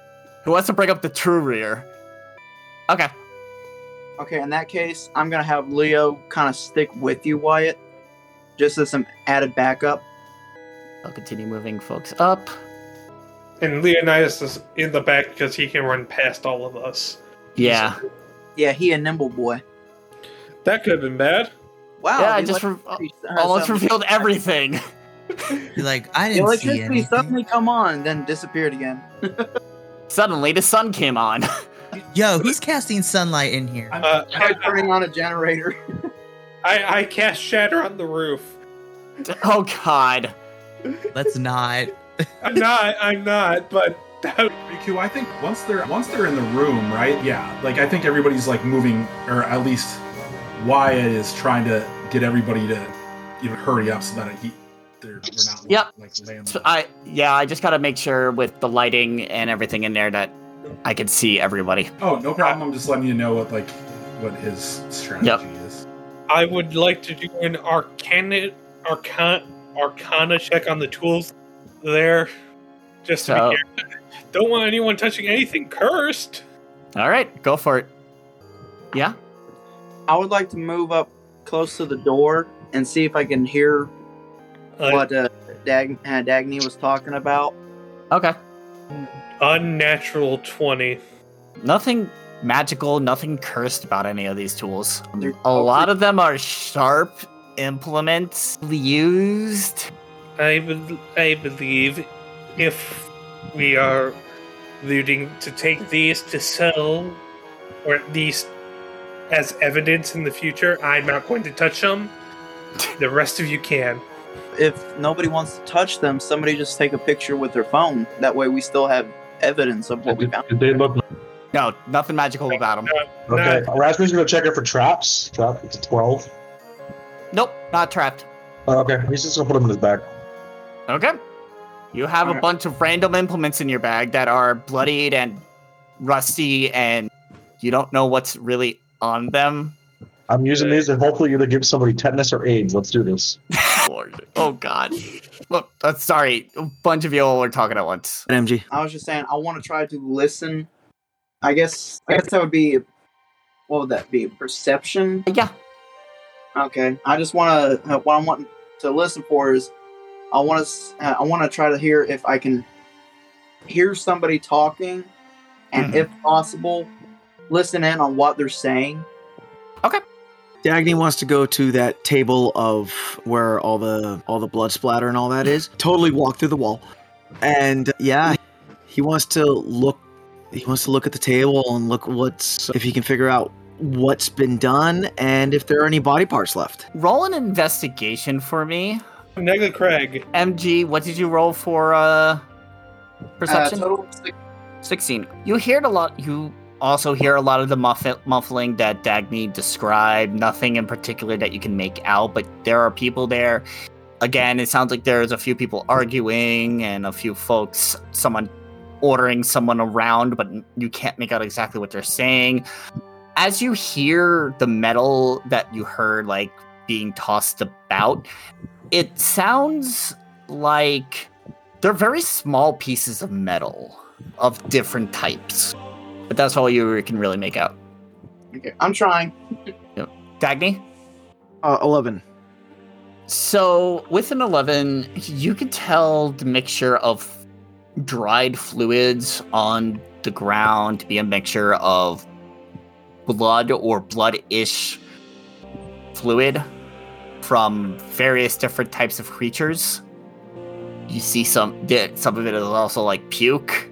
Who wants to break up the true rear? Okay. Okay, in that case, I'm gonna have Leo kind of stick with you, Wyatt, just as some added backup. I'll continue moving folks up. And Leonidas is in the back because he can run past all of us. Yeah. Yeah, he a nimble boy. That could have been bad. Wow. yeah, I just re- almost revealed everything. Like, I The didn't see electricity anything. suddenly come on, then disappeared again. Suddenly, the sun came on. Yo, who's casting sunlight in here? Uh, Try I, turning on a generator. I, I cast Shatter on the roof. oh God. Let's not. I'm not. I'm not. But that, Riku, I think once they're once they're in the room, right? Yeah, like I think everybody's like moving, or at least Wyatt is trying to get everybody to you know hurry up so that he they're we're not Yep. like laying So I yeah, I just gotta make sure with the lighting and everything in there that I can see everybody. Oh, no problem. I'm just letting you know what like what his strategy Yep. Is. I would like to do an arcana, arcana, arcana check on the tools there, just to So- be careful. Don't want anyone touching anything cursed. All right, go for it. Yeah. I would like to move up close to the door and see if I can hear Uh, what uh, Dag- uh, Dagney was talking about. Okay. unnatural twenty. Nothing magical, nothing cursed about any of these tools. They're A lot of them are sharp implements used. I, bel I believe if we are looting to take these to sell, or at least as evidence in the future, I'm not going to touch them. The rest of you can. If nobody wants to touch them, somebody just take a picture with their phone. That way, we still have evidence of what we found. did they look No, nothing magical about them. okay? Rashmi's gonna check it for traps. Trap, it's a 12. Nope, not trapped. Uh, okay, he's just gonna put them in his bag. Okay. You have a Alright. bunch of random implements in your bag that are bloodied and rusty, and you don't know what's really on them. I'm using these and hopefully either give somebody tetanus or AIDS. Let's do this. Oh, God. Look, uh, sorry. A bunch of you all were talking at once. MG. I was just saying, I want to try to listen I guess I guess that would be what would that be? Perception. Yeah. Okay. I just want to what I want to listen for is I want to I want to try to hear if I can hear somebody talking, and Mhm. if possible, listen in on what they're saying. Okay. Dagney wants to go to that table of where all the all the blood splatter and all that is. Totally walk through the wall, and yeah, he wants to look. He wants to look at the table and look what's if he can figure out what's been done and if there are any body parts left. Roll an investigation for me. Nega Craig. MG, what did you roll for uh perception? Uh, total six- 16. You heard a lot. You also hear a lot of the muff- muffling that Dagney described. Nothing in particular that you can make out, but there are people there. Again, it sounds like there's a few people arguing and a few folks, someone ordering someone around, but you can't make out exactly what they're saying. As you hear the metal that you heard, like being tossed about, it sounds like they're very small pieces of metal of different types. But that's all you can really make out. Okay, I'm trying. Dagney? Uh, Eleven. So with an 11, you can tell the mixture of dried fluids on the ground to be a mixture of blood or blood-ish fluid from various different types of creatures. You see some some of it is also like puke.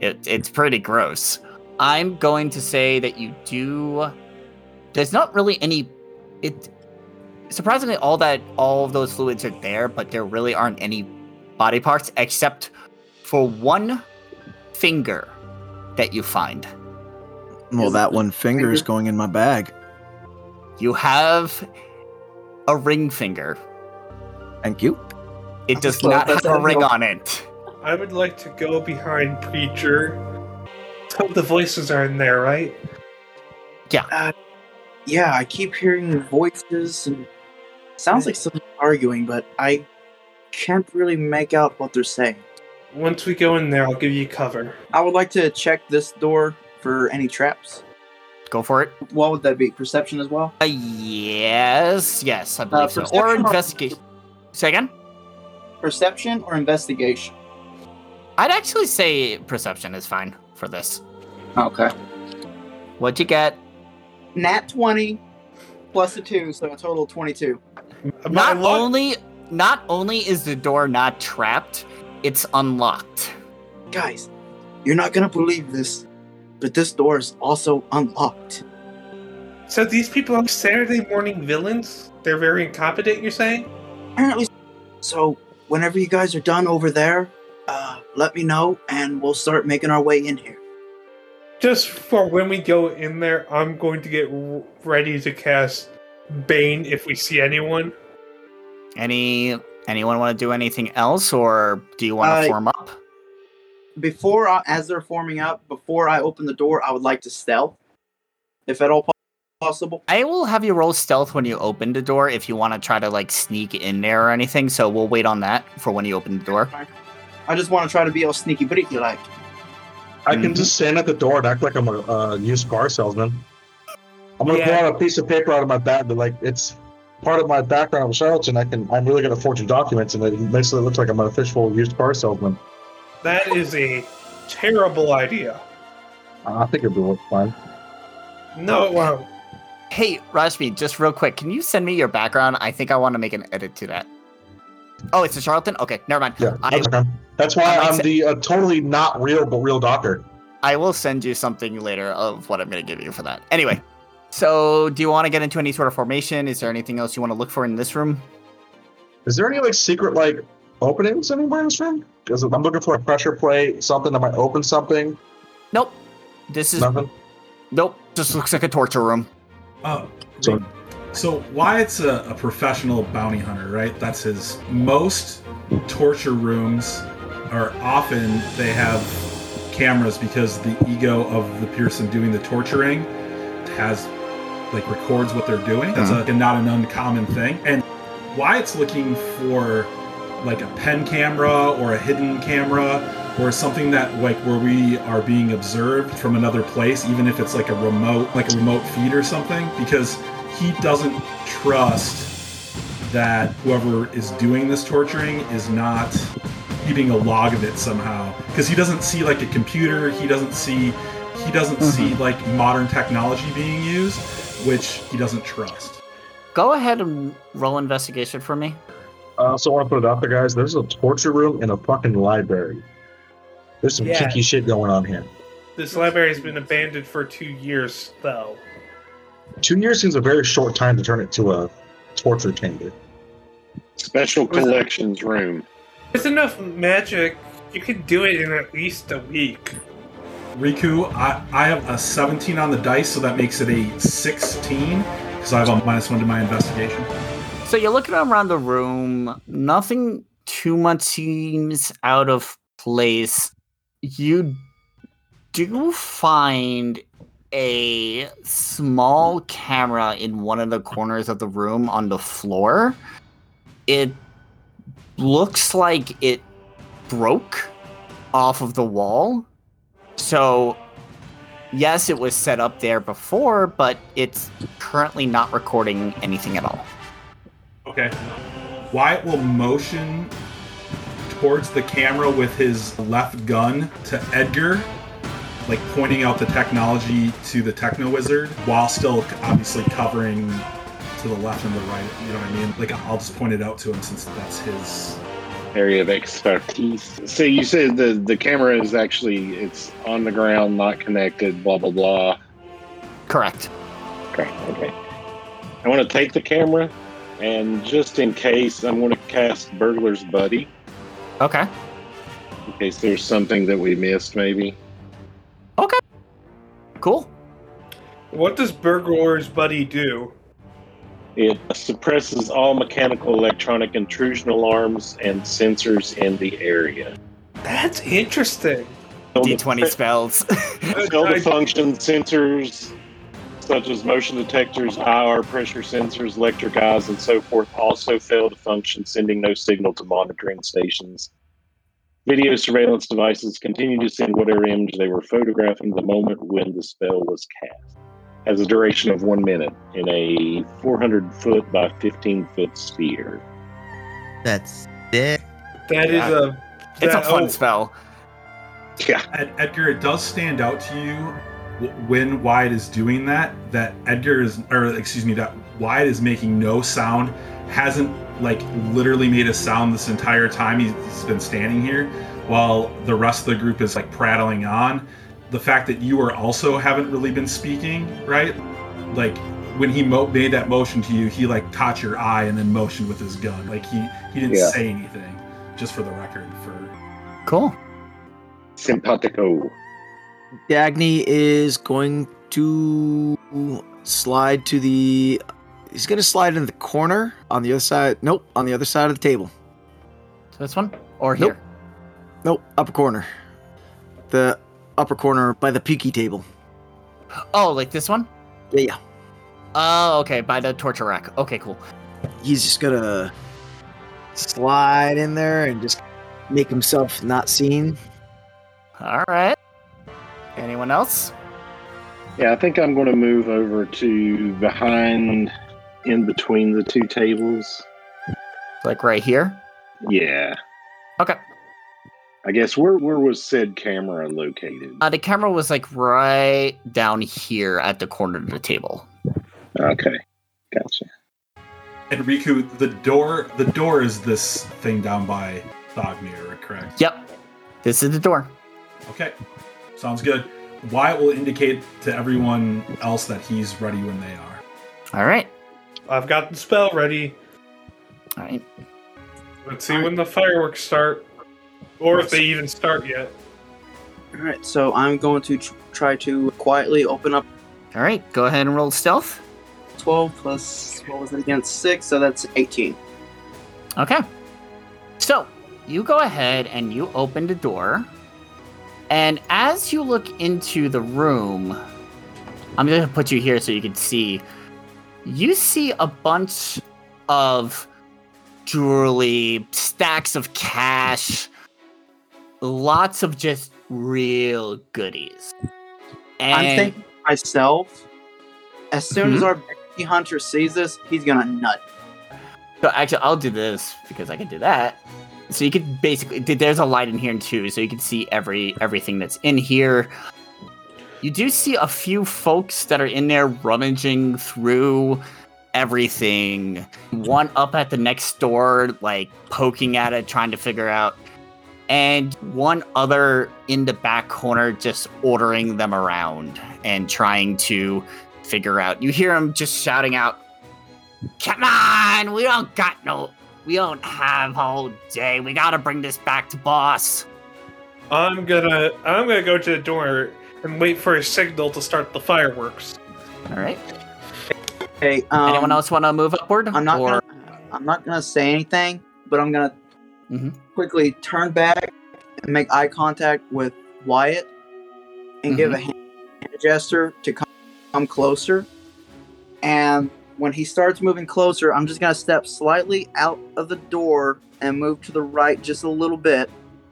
It, it's pretty gross. I'm going to say that you do. There's not really any. It surprisingly all that all of those fluids are there, but there really aren't any body parts except for one finger that you find. Well, Is that one finger is going in my bag. You have a ring finger. Thank you. It does Well, not have a a ring no. on it. I would like to go behind Preacher. So the voices are in there, right? Yeah, uh, Yeah, I keep hearing voices and sounds like someone arguing, but I can't really make out what they're saying. Once we go in there, I'll give you cover. I would like to check this door for any traps. Go for it. What would that be? Perception as well? Uh, yes, yes, I believe so. Or perception or- investigation. Say again? Perception or investigation? I'd actually say perception is fine for this. Okay. What'd you get? Nat 20 plus a 2, so a total of 22. Not only not only is the door not trapped, it's unlocked. Guys, you're not gonna believe this, but this door is also unlocked. So these people are Saturday morning villains? They're very incompetent, you're saying? Apparently, so whenever you guys are done over there, uh, let me know and we'll start making our way in here. Just for when we go in there, I'm going to get ready to cast Bane if we see anyone. Any anyone want to do anything else, or do you want to Uh, form up? Before, I, as they're forming up, before I open the door, I would like to stealth, if at all possible. I will have you roll stealth when you open the door if you want to try to like sneak in there or anything. So we'll wait on that for when you open the door. I just want to try to be all sneaky but if you like. I can Mhm. just stand at the door and act like I'm a uh, used car salesman. I'm gonna Yeah. pull out a piece of paper out of my bag that, like, it's part of my background. I'm a charlatan. I can. I'm really good at forging documents, and it makes it look like I'm an official used car salesman. That is a terrible idea. I think it'll be fine. No, it won't. Hey, Rashmi, just real quick, can you send me your background? I think I want to make an edit to that. Oh, it's a charlatan. Okay, never mind. Yeah, I that's, okay. that's why I might I'm say- the uh, totally not real but real doctor. I will send you something later of what I'm going to give you for that. Anyway, so do you want to get into any sort of formation? Is there anything else you want to look for in this room? Is there any like secret like openings anywhere in this room? Because I'm looking for a pressure plate, something that might open something. Nope. This is Nothing. nope. Just looks like a torture room. Oh. So- so Wyatt's a, a professional bounty hunter, right? That's his. Most torture rooms are often they have cameras because the ego of the person doing the torturing has like records what they're doing. That's uh-huh. a, not an uncommon thing. And Wyatt's looking for like a pen camera or a hidden camera or something that like where we are being observed from another place, even if it's like a remote, like a remote feed or something, because he doesn't trust that whoever is doing this torturing is not keeping a log of it somehow. Because he doesn't see like a computer. He doesn't see he doesn't see mm-hmm. like modern technology being used which he doesn't trust Go ahead and roll investigation for me. I also want to put it out there, guys. There's a torture room in a fucking library. There's some Yeah. kinky shit going on here. This library has been abandoned for two years, though. Two years seems a very short time to turn it to a torture chamber. Special collections room. There's enough magic. You could do it in at least a week. Riku I, I have a 17 on the dice so that makes it a 16 because i have a minus one to my investigation So you're looking around the room. Nothing too much seems out of place. You do find a small camera in one of the corners of the room on the floor. It looks like it broke off of the wall. So, yes, it was set up there before, but it's currently not recording anything at all. Okay. Wyatt will motion towards the camera with his left gun to Edgar, like pointing out the technology to the Techno Wizard, while still obviously covering to the left and the right. You know what I mean? Like I'll just point it out to him since that's his. Area of expertise. So you said the the camera is actually it's on the ground, not connected. Blah blah blah. Correct. Okay, okay. I want to take the camera, and just in case, I'm going to cast Burglar's Buddy Okay. in case there's something that we missed. Maybe Okay. Cool. What does Burglar's Buddy do? It suppresses all mechanical, electronic intrusion alarms and sensors in the area. That's interesting. D20 spells. Fail to function sensors such as motion detectors, IR pressure sensors, electric eyes, and so forth also fail to function, sending no signal to monitoring stations. Video surveillance devices continue to send whatever image they were photographing the moment when the spell was cast. Has a duration of one minute in a 400 foot by 15 foot sphere. That's it. That is Yeah. a. it's a fun oh, spell. Yeah, Ed- Edgar, it does stand out to you when Wyatt is doing that. That Edgar is, or excuse me, that Wyatt is making no sound. Hasn't like literally made a sound this entire time he's, he's been standing here, while the rest of the group is like prattling on. The fact that you are also haven't really been speaking, right? Like when he mo- made that motion to you, he like caught your eye and then motioned with his gun. Like he he didn't Yeah. say anything. Just for the record, for Cool. simpatico. Dagney is going to slide to the. He's going to slide in the corner on the other side. Nope, on the other side of the table. So this one or Nope. here. Nope, upper corner. The upper corner by the peaky table. Oh, like this one? Yeah, yeah. Oh, okay, by the torture rack. Okay, cool. He's just gonna slide in there and just make himself not seen. All right. Anyone else? Yeah, I think I'm going to move over to behind, in between the two tables. Like right here? Yeah. Okay. I guess where where was said camera located? Uh, the camera was like right down here at the corner of the table. Okay, gotcha. And Riku, the door the door is this thing down by Thorgmir, correct? Yep. This is the door. Okay. Sounds good. Wyatt will indicate to everyone else that he's ready when they are. All right. I've got the spell ready. All right. Let's see when the fireworks start, or if they even start yet. All right, so I'm going to tr- try to quietly open up All right. Go ahead and roll stealth. 12 plus what was it against six, so that's 18. Okay. So you go ahead and you open the door. And as you look into the room, I'm going to put you here so you can see. You see a bunch of jewelry, stacks of cash, lots of just real goodies. And I'm thinking myself, as soon as Mhm. our bounty hunter sees this, he's gonna nut. So actually, I'll do this because I can do that. So you can basically there's a light in here too, so you can see every everything that's in here. You do see a few folks that are in there rummaging through everything. One up at the next door, like poking at it, trying to figure out, and one other in the back corner, just ordering them around and trying to figure out. You hear him just shouting out, Come on, we don't got no, we don't have all day. We gotta bring this back to boss. I'm gonna I'm gonna go to the door and wait for a signal to start the fireworks. All right. Hey, um, Anyone else want to move upward? I'm not Or- gonna. I'm not gonna say anything, but I'm gonna Mhm. quickly turn back and make eye contact with Wyatt and give a Mm-hmm. hand gesture to come, come closer. And when he starts moving closer, I'm just gonna step slightly out of the door and move to the right just a little bit,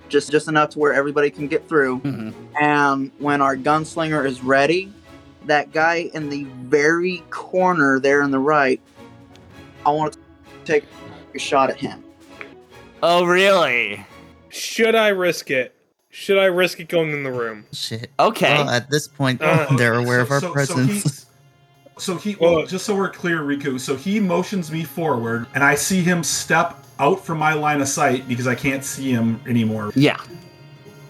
just just enough to where everybody can get through. Mhm. And when our gunslinger is ready, that guy in the very corner there on the right, I want to take a shot at him. Oh, really? Should I risk it? Should I risk it going in the room? Shit. Okay. Well, at this point, Uh, they're aware of our so- so presence. he- So he, well, Well- just so we're clear, Riku. So he motions me forward, and I see him step out from my line of sight because I can't see him anymore. yeah.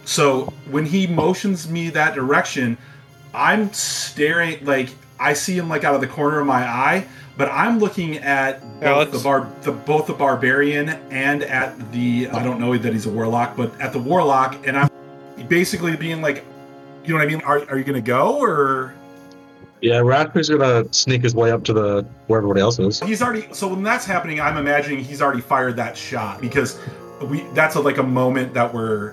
So when he motions me that direction, I'm staring like I see him like out of the corner of my eye, but I'm looking at both Alex? the bar, the, both the barbarian and at the I don't know that he's a warlock, but at the warlock, and I'm basically being like, you know what I mean? Are, are you gonna go or? Yeah, Raspberry's gonna sneak his way up to the where everybody else is. He's already so when that's happening, I'm imagining he's already fired that shot because we that's a, like a moment that we're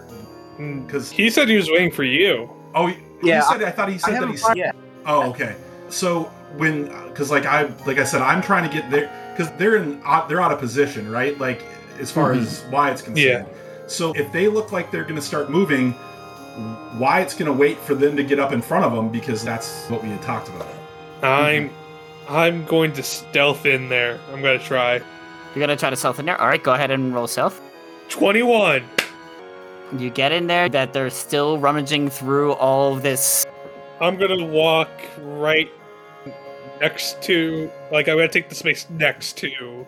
hmm. because He said he was waiting for you. oh he, Yeah, he said I, thought he I said that haven't he's fired yet. oh okay so when because like I like I said I'm trying to get there because they're in uh, they're out of position right like as far mm-hmm. as Wyatt's concerned Yeah. so if they look like they're gonna start moving Wyatt's gonna wait for them to get up in front of them because that's what we had talked about I'm mm-hmm. I'm going to stealth in there. I'm gonna try. You're gonna try to stealth in there. All right, go ahead and roll stealth. Twenty one. You get in there. That they're still rummaging through all of this. I'm gonna walk right next to like I'm gonna take the space next to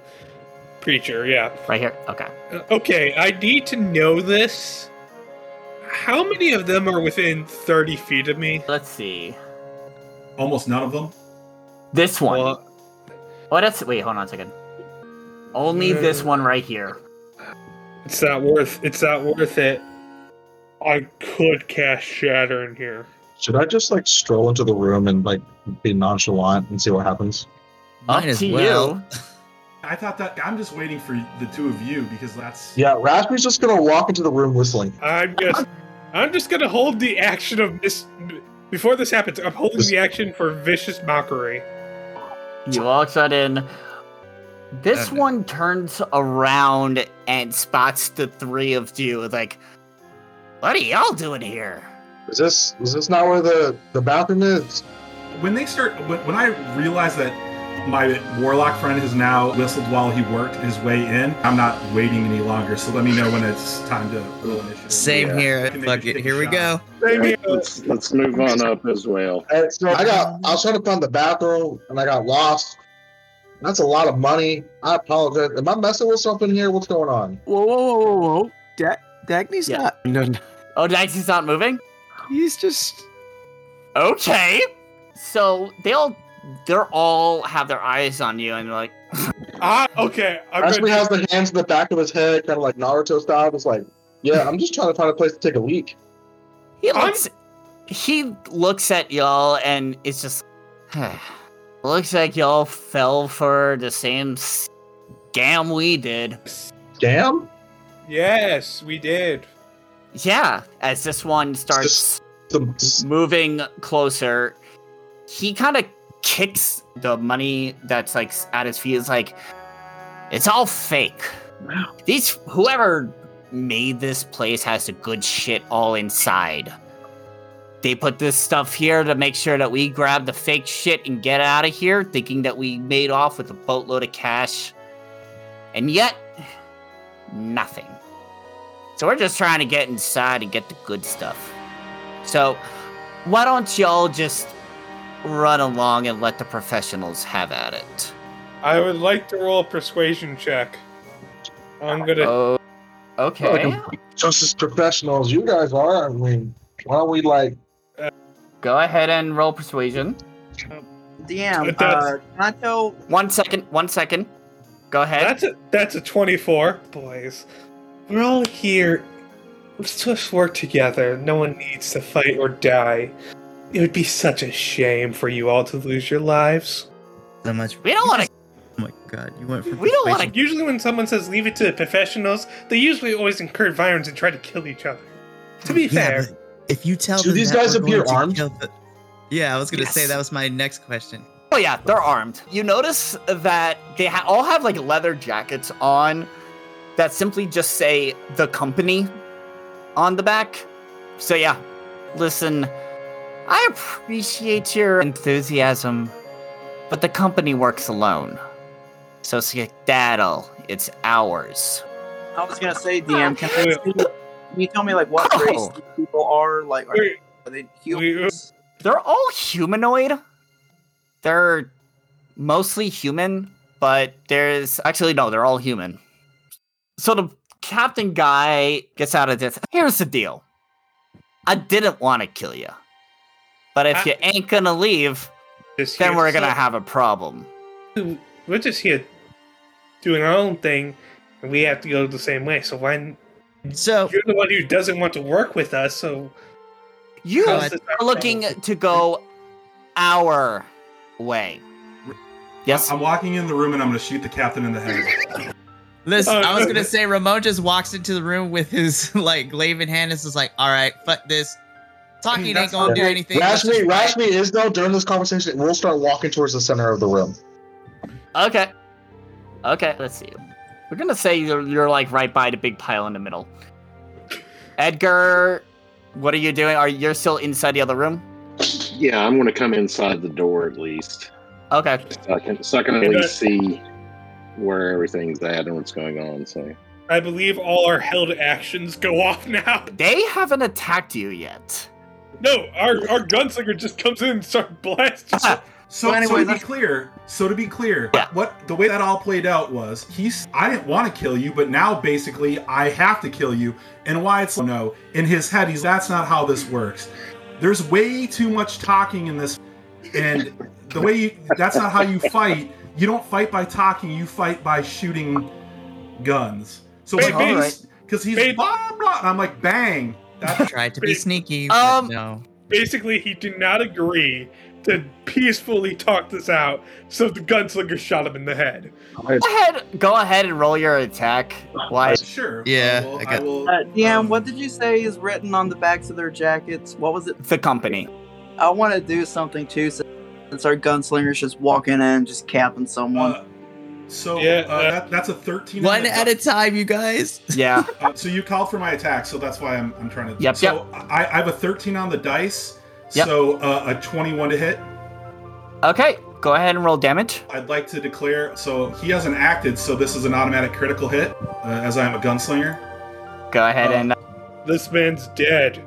preacher. Yeah. Right here. Okay. Uh, Okay, I need to know this. How many of them are within 30 feet of me? Let's see. almost none of them This one. Well, oh, that's wait. Hold on a second. Only this one right here. it's not worth it's not worth it. I could cast shatter in here. Should I just like stroll into the room and like be nonchalant and see what happens? Up Might as to well. you. I thought that I'm just waiting for the two of you because that's Yeah, Raspberry's just gonna walk into the room whistling. I'm just I'm just gonna hold the action of this before this happens, I'm holding the action for vicious mockery. He walks right in. This Uh, one turns around and spots the three of you. Like, what are y'all doing here? Is this is this not where the the bathroom is? when they start when, when I realize that my warlock friend has now whistled while he worked his way in, I'm not waiting any longer. So let me know when it's time to roll initiative. Same Yeah. here. Fuck it. Here we shot? go. Let's let's move on up as well. And so I got I was trying to find the bathroom and I got lost. That's a lot of money. I apologize. Am I messing with something here? What's going on? Whoa, whoa, whoa, whoa, whoa. Da- Dagney's Yeah. not. No, no, Oh, Dicey's not moving? He's just. Okay. So they all they're all have their eyes on you and they're like Ah, okay. I'm Raspberry has the hands in the back of his head, kind of like Naruto style. It's like, yeah, I'm just trying to find a place to take a leak. he I'm- looks he looks at y'all and it's just looks like y'all fell for the same scam we did. Damn. yes, we did. Yeah, as this one starts Some, moving closer, he kind of kicks the money that's like at his feet. It's like, it's all fake. These whoever made this place has the good shit all inside. They put this stuff here to make sure that we grab the fake shit and get out of here, thinking that we made off with a boatload of cash. And yet, nothing. So we're just trying to get inside and get the good stuff. So, why don't y'all just run along and let the professionals have at it? I would like to roll a persuasion check. I'm gonna. Oh, okay. Just as professional as you guys are, I mean, why don't we like? Go ahead and roll persuasion. DM, But that's- uh, can One second, one second. Go ahead. That's a that's a 24. Boys, we're all here. Let's just work together. No one needs to fight or die. It would be such a shame for you all to lose your lives. So much. we don't want to. Oh my god, you went for. We don't wanna- Usually, when someone says leave it to the professionals, they usually always incur violence and try to kill each other. To be Yeah, fair, if you tell Do them these that guys we're appear armed? the- Yeah, I was gonna say that was my next question. Oh yeah, they're armed. You notice that they ha- all have like leather jackets on that simply just say the company on the back. So yeah, listen, I appreciate your enthusiasm, but the company works alone. So skedaddle, it's ours. I was gonna say, DM, can, I see- can you tell me like what Oh. race these people are? Like, are, are they humans? They're all humanoid. They're mostly human, but there's actually no, they're all human. So the captain guy gets out of this. Here's the deal. I didn't want to kill you. But if I- you ain't gonna leave, then we're gonna have a problem. We're just here doing our own thing, and we have to go the same way. So why? So You're the one who doesn't want to work with us. So You how's I- this are looking problem? to go our way. Yes? I'm walking in the room and I'm going to shoot the captain in the head. Listen, Oh, I was oh. gonna say Ramone just walks into the room with his like glaive in hand and is like, "All right, fuck this. Talking ain't That's gonna do anything." Let's Rashmi. Rashmi is though during this conversation. We'll start walking towards the center of the room. Okay. Okay, let's see. We're gonna say you're, you're like right by the big pile in the middle. Edgar, what are you doing? Are you still inside the other room? Yeah, I'm going to come inside the door at least, Okay. so I can, so I can at least see where everything's at and what's going on. So I believe all our held actions go off now. They haven't attacked you yet. No, our our gunslinger just comes in and starts blasting. Ah, So, So anyway, so to be clear, so to be clear, Yeah. what the way that all played out was he's I didn't want to kill you, but now basically I have to kill you. And Wyatt's no in his head, he's that's not how this works. There's way too much talking in this, and the way you, that's not how you fight. You don't fight by talking. You fight by shooting guns. So like Babe, he's because he's babe. blah blah. And I'm like bang. That, Tried to be sneaky, but Um, no. Basically, he did not agree to peacefully talk this out, so the gunslinger shot him in the head. Go ahead. Go ahead and roll your attack. Why? sure. Yeah, I will, I got- will, Uh, DM, um, what did you say is written on the backs of their jackets? What was it? The company. I want to do something too, since since our gunslinger's just walking in just capping someone. Uh, so Yeah, uh, uh, that, that's a 13. One on at a time, you guys. Yeah. Uh, so you called for my attack, so that's why I'm, I'm trying to. Yep, So I, I have a 13 on the dice. Yep. So uh, a 21 to hit. Okay. Go ahead and roll damage. I'd like to declare. So he hasn't acted, so this is an automatic critical hit, uh, as I am a gunslinger. Go ahead Uh, and. This man's dead.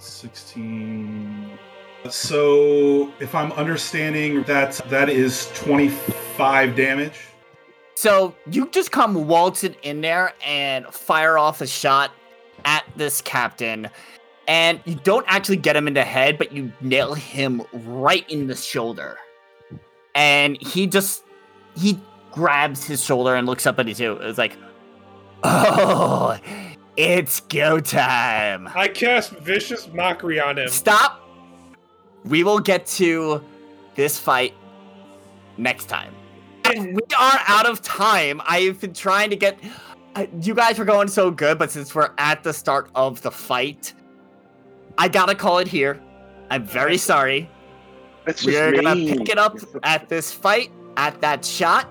16. So if I'm understanding that, that is 25 damage. So you just come waltzing in there and fire off a shot at this captain, and you don't actually get him in the head, but you nail him right in the shoulder. And he just he grabs his shoulder and looks up at you. It's like, oh, it's go time. I cast vicious mockery on him. Stop. We will get to this fight next time. And we are out of time. I've been trying to get. uh, You guys were going so good, but since we're at the start of the fight, I gotta call it here. I'm very sorry. We're gonna pick it up at this fight, at that shot.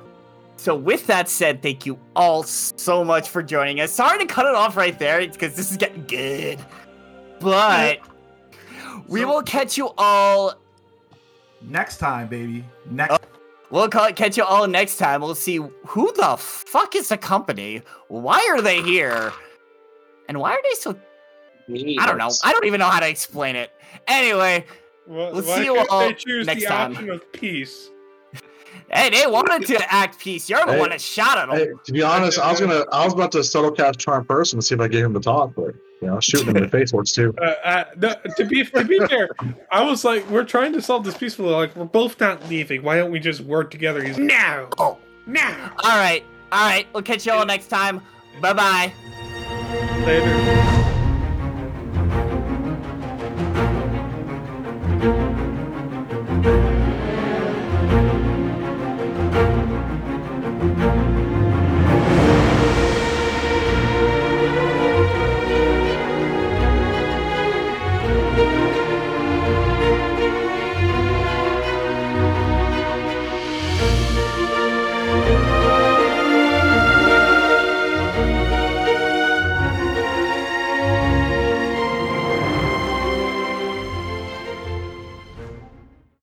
So, with that said, thank you all so much for joining us. Sorry to cut it off right there because this is getting good. But we So- will catch you all. Next time, baby. Next. Oh, we'll call it, catch you all next time. We'll see who the fuck is the company. Why are they here? And why are they so. I don't know. I don't even know how to explain it. Anyway, Well, We'll see you all they choose next the time. option of peace? Hey, they wanted to act peace. You're the Hey, one that shot at them. Hey, to be honest, I was gonna, I was about to subtle cast charm person to see if I gave him the talk, but you know, shooting him in the face works too. Uh, uh, no, to be to be fair, I was like, we're trying to solve this peacefully. Like, we're both not leaving. Why don't we just work together? He's no, Oh. no. All right. All right. We'll catch you all next time. Bye bye. Later. Bye.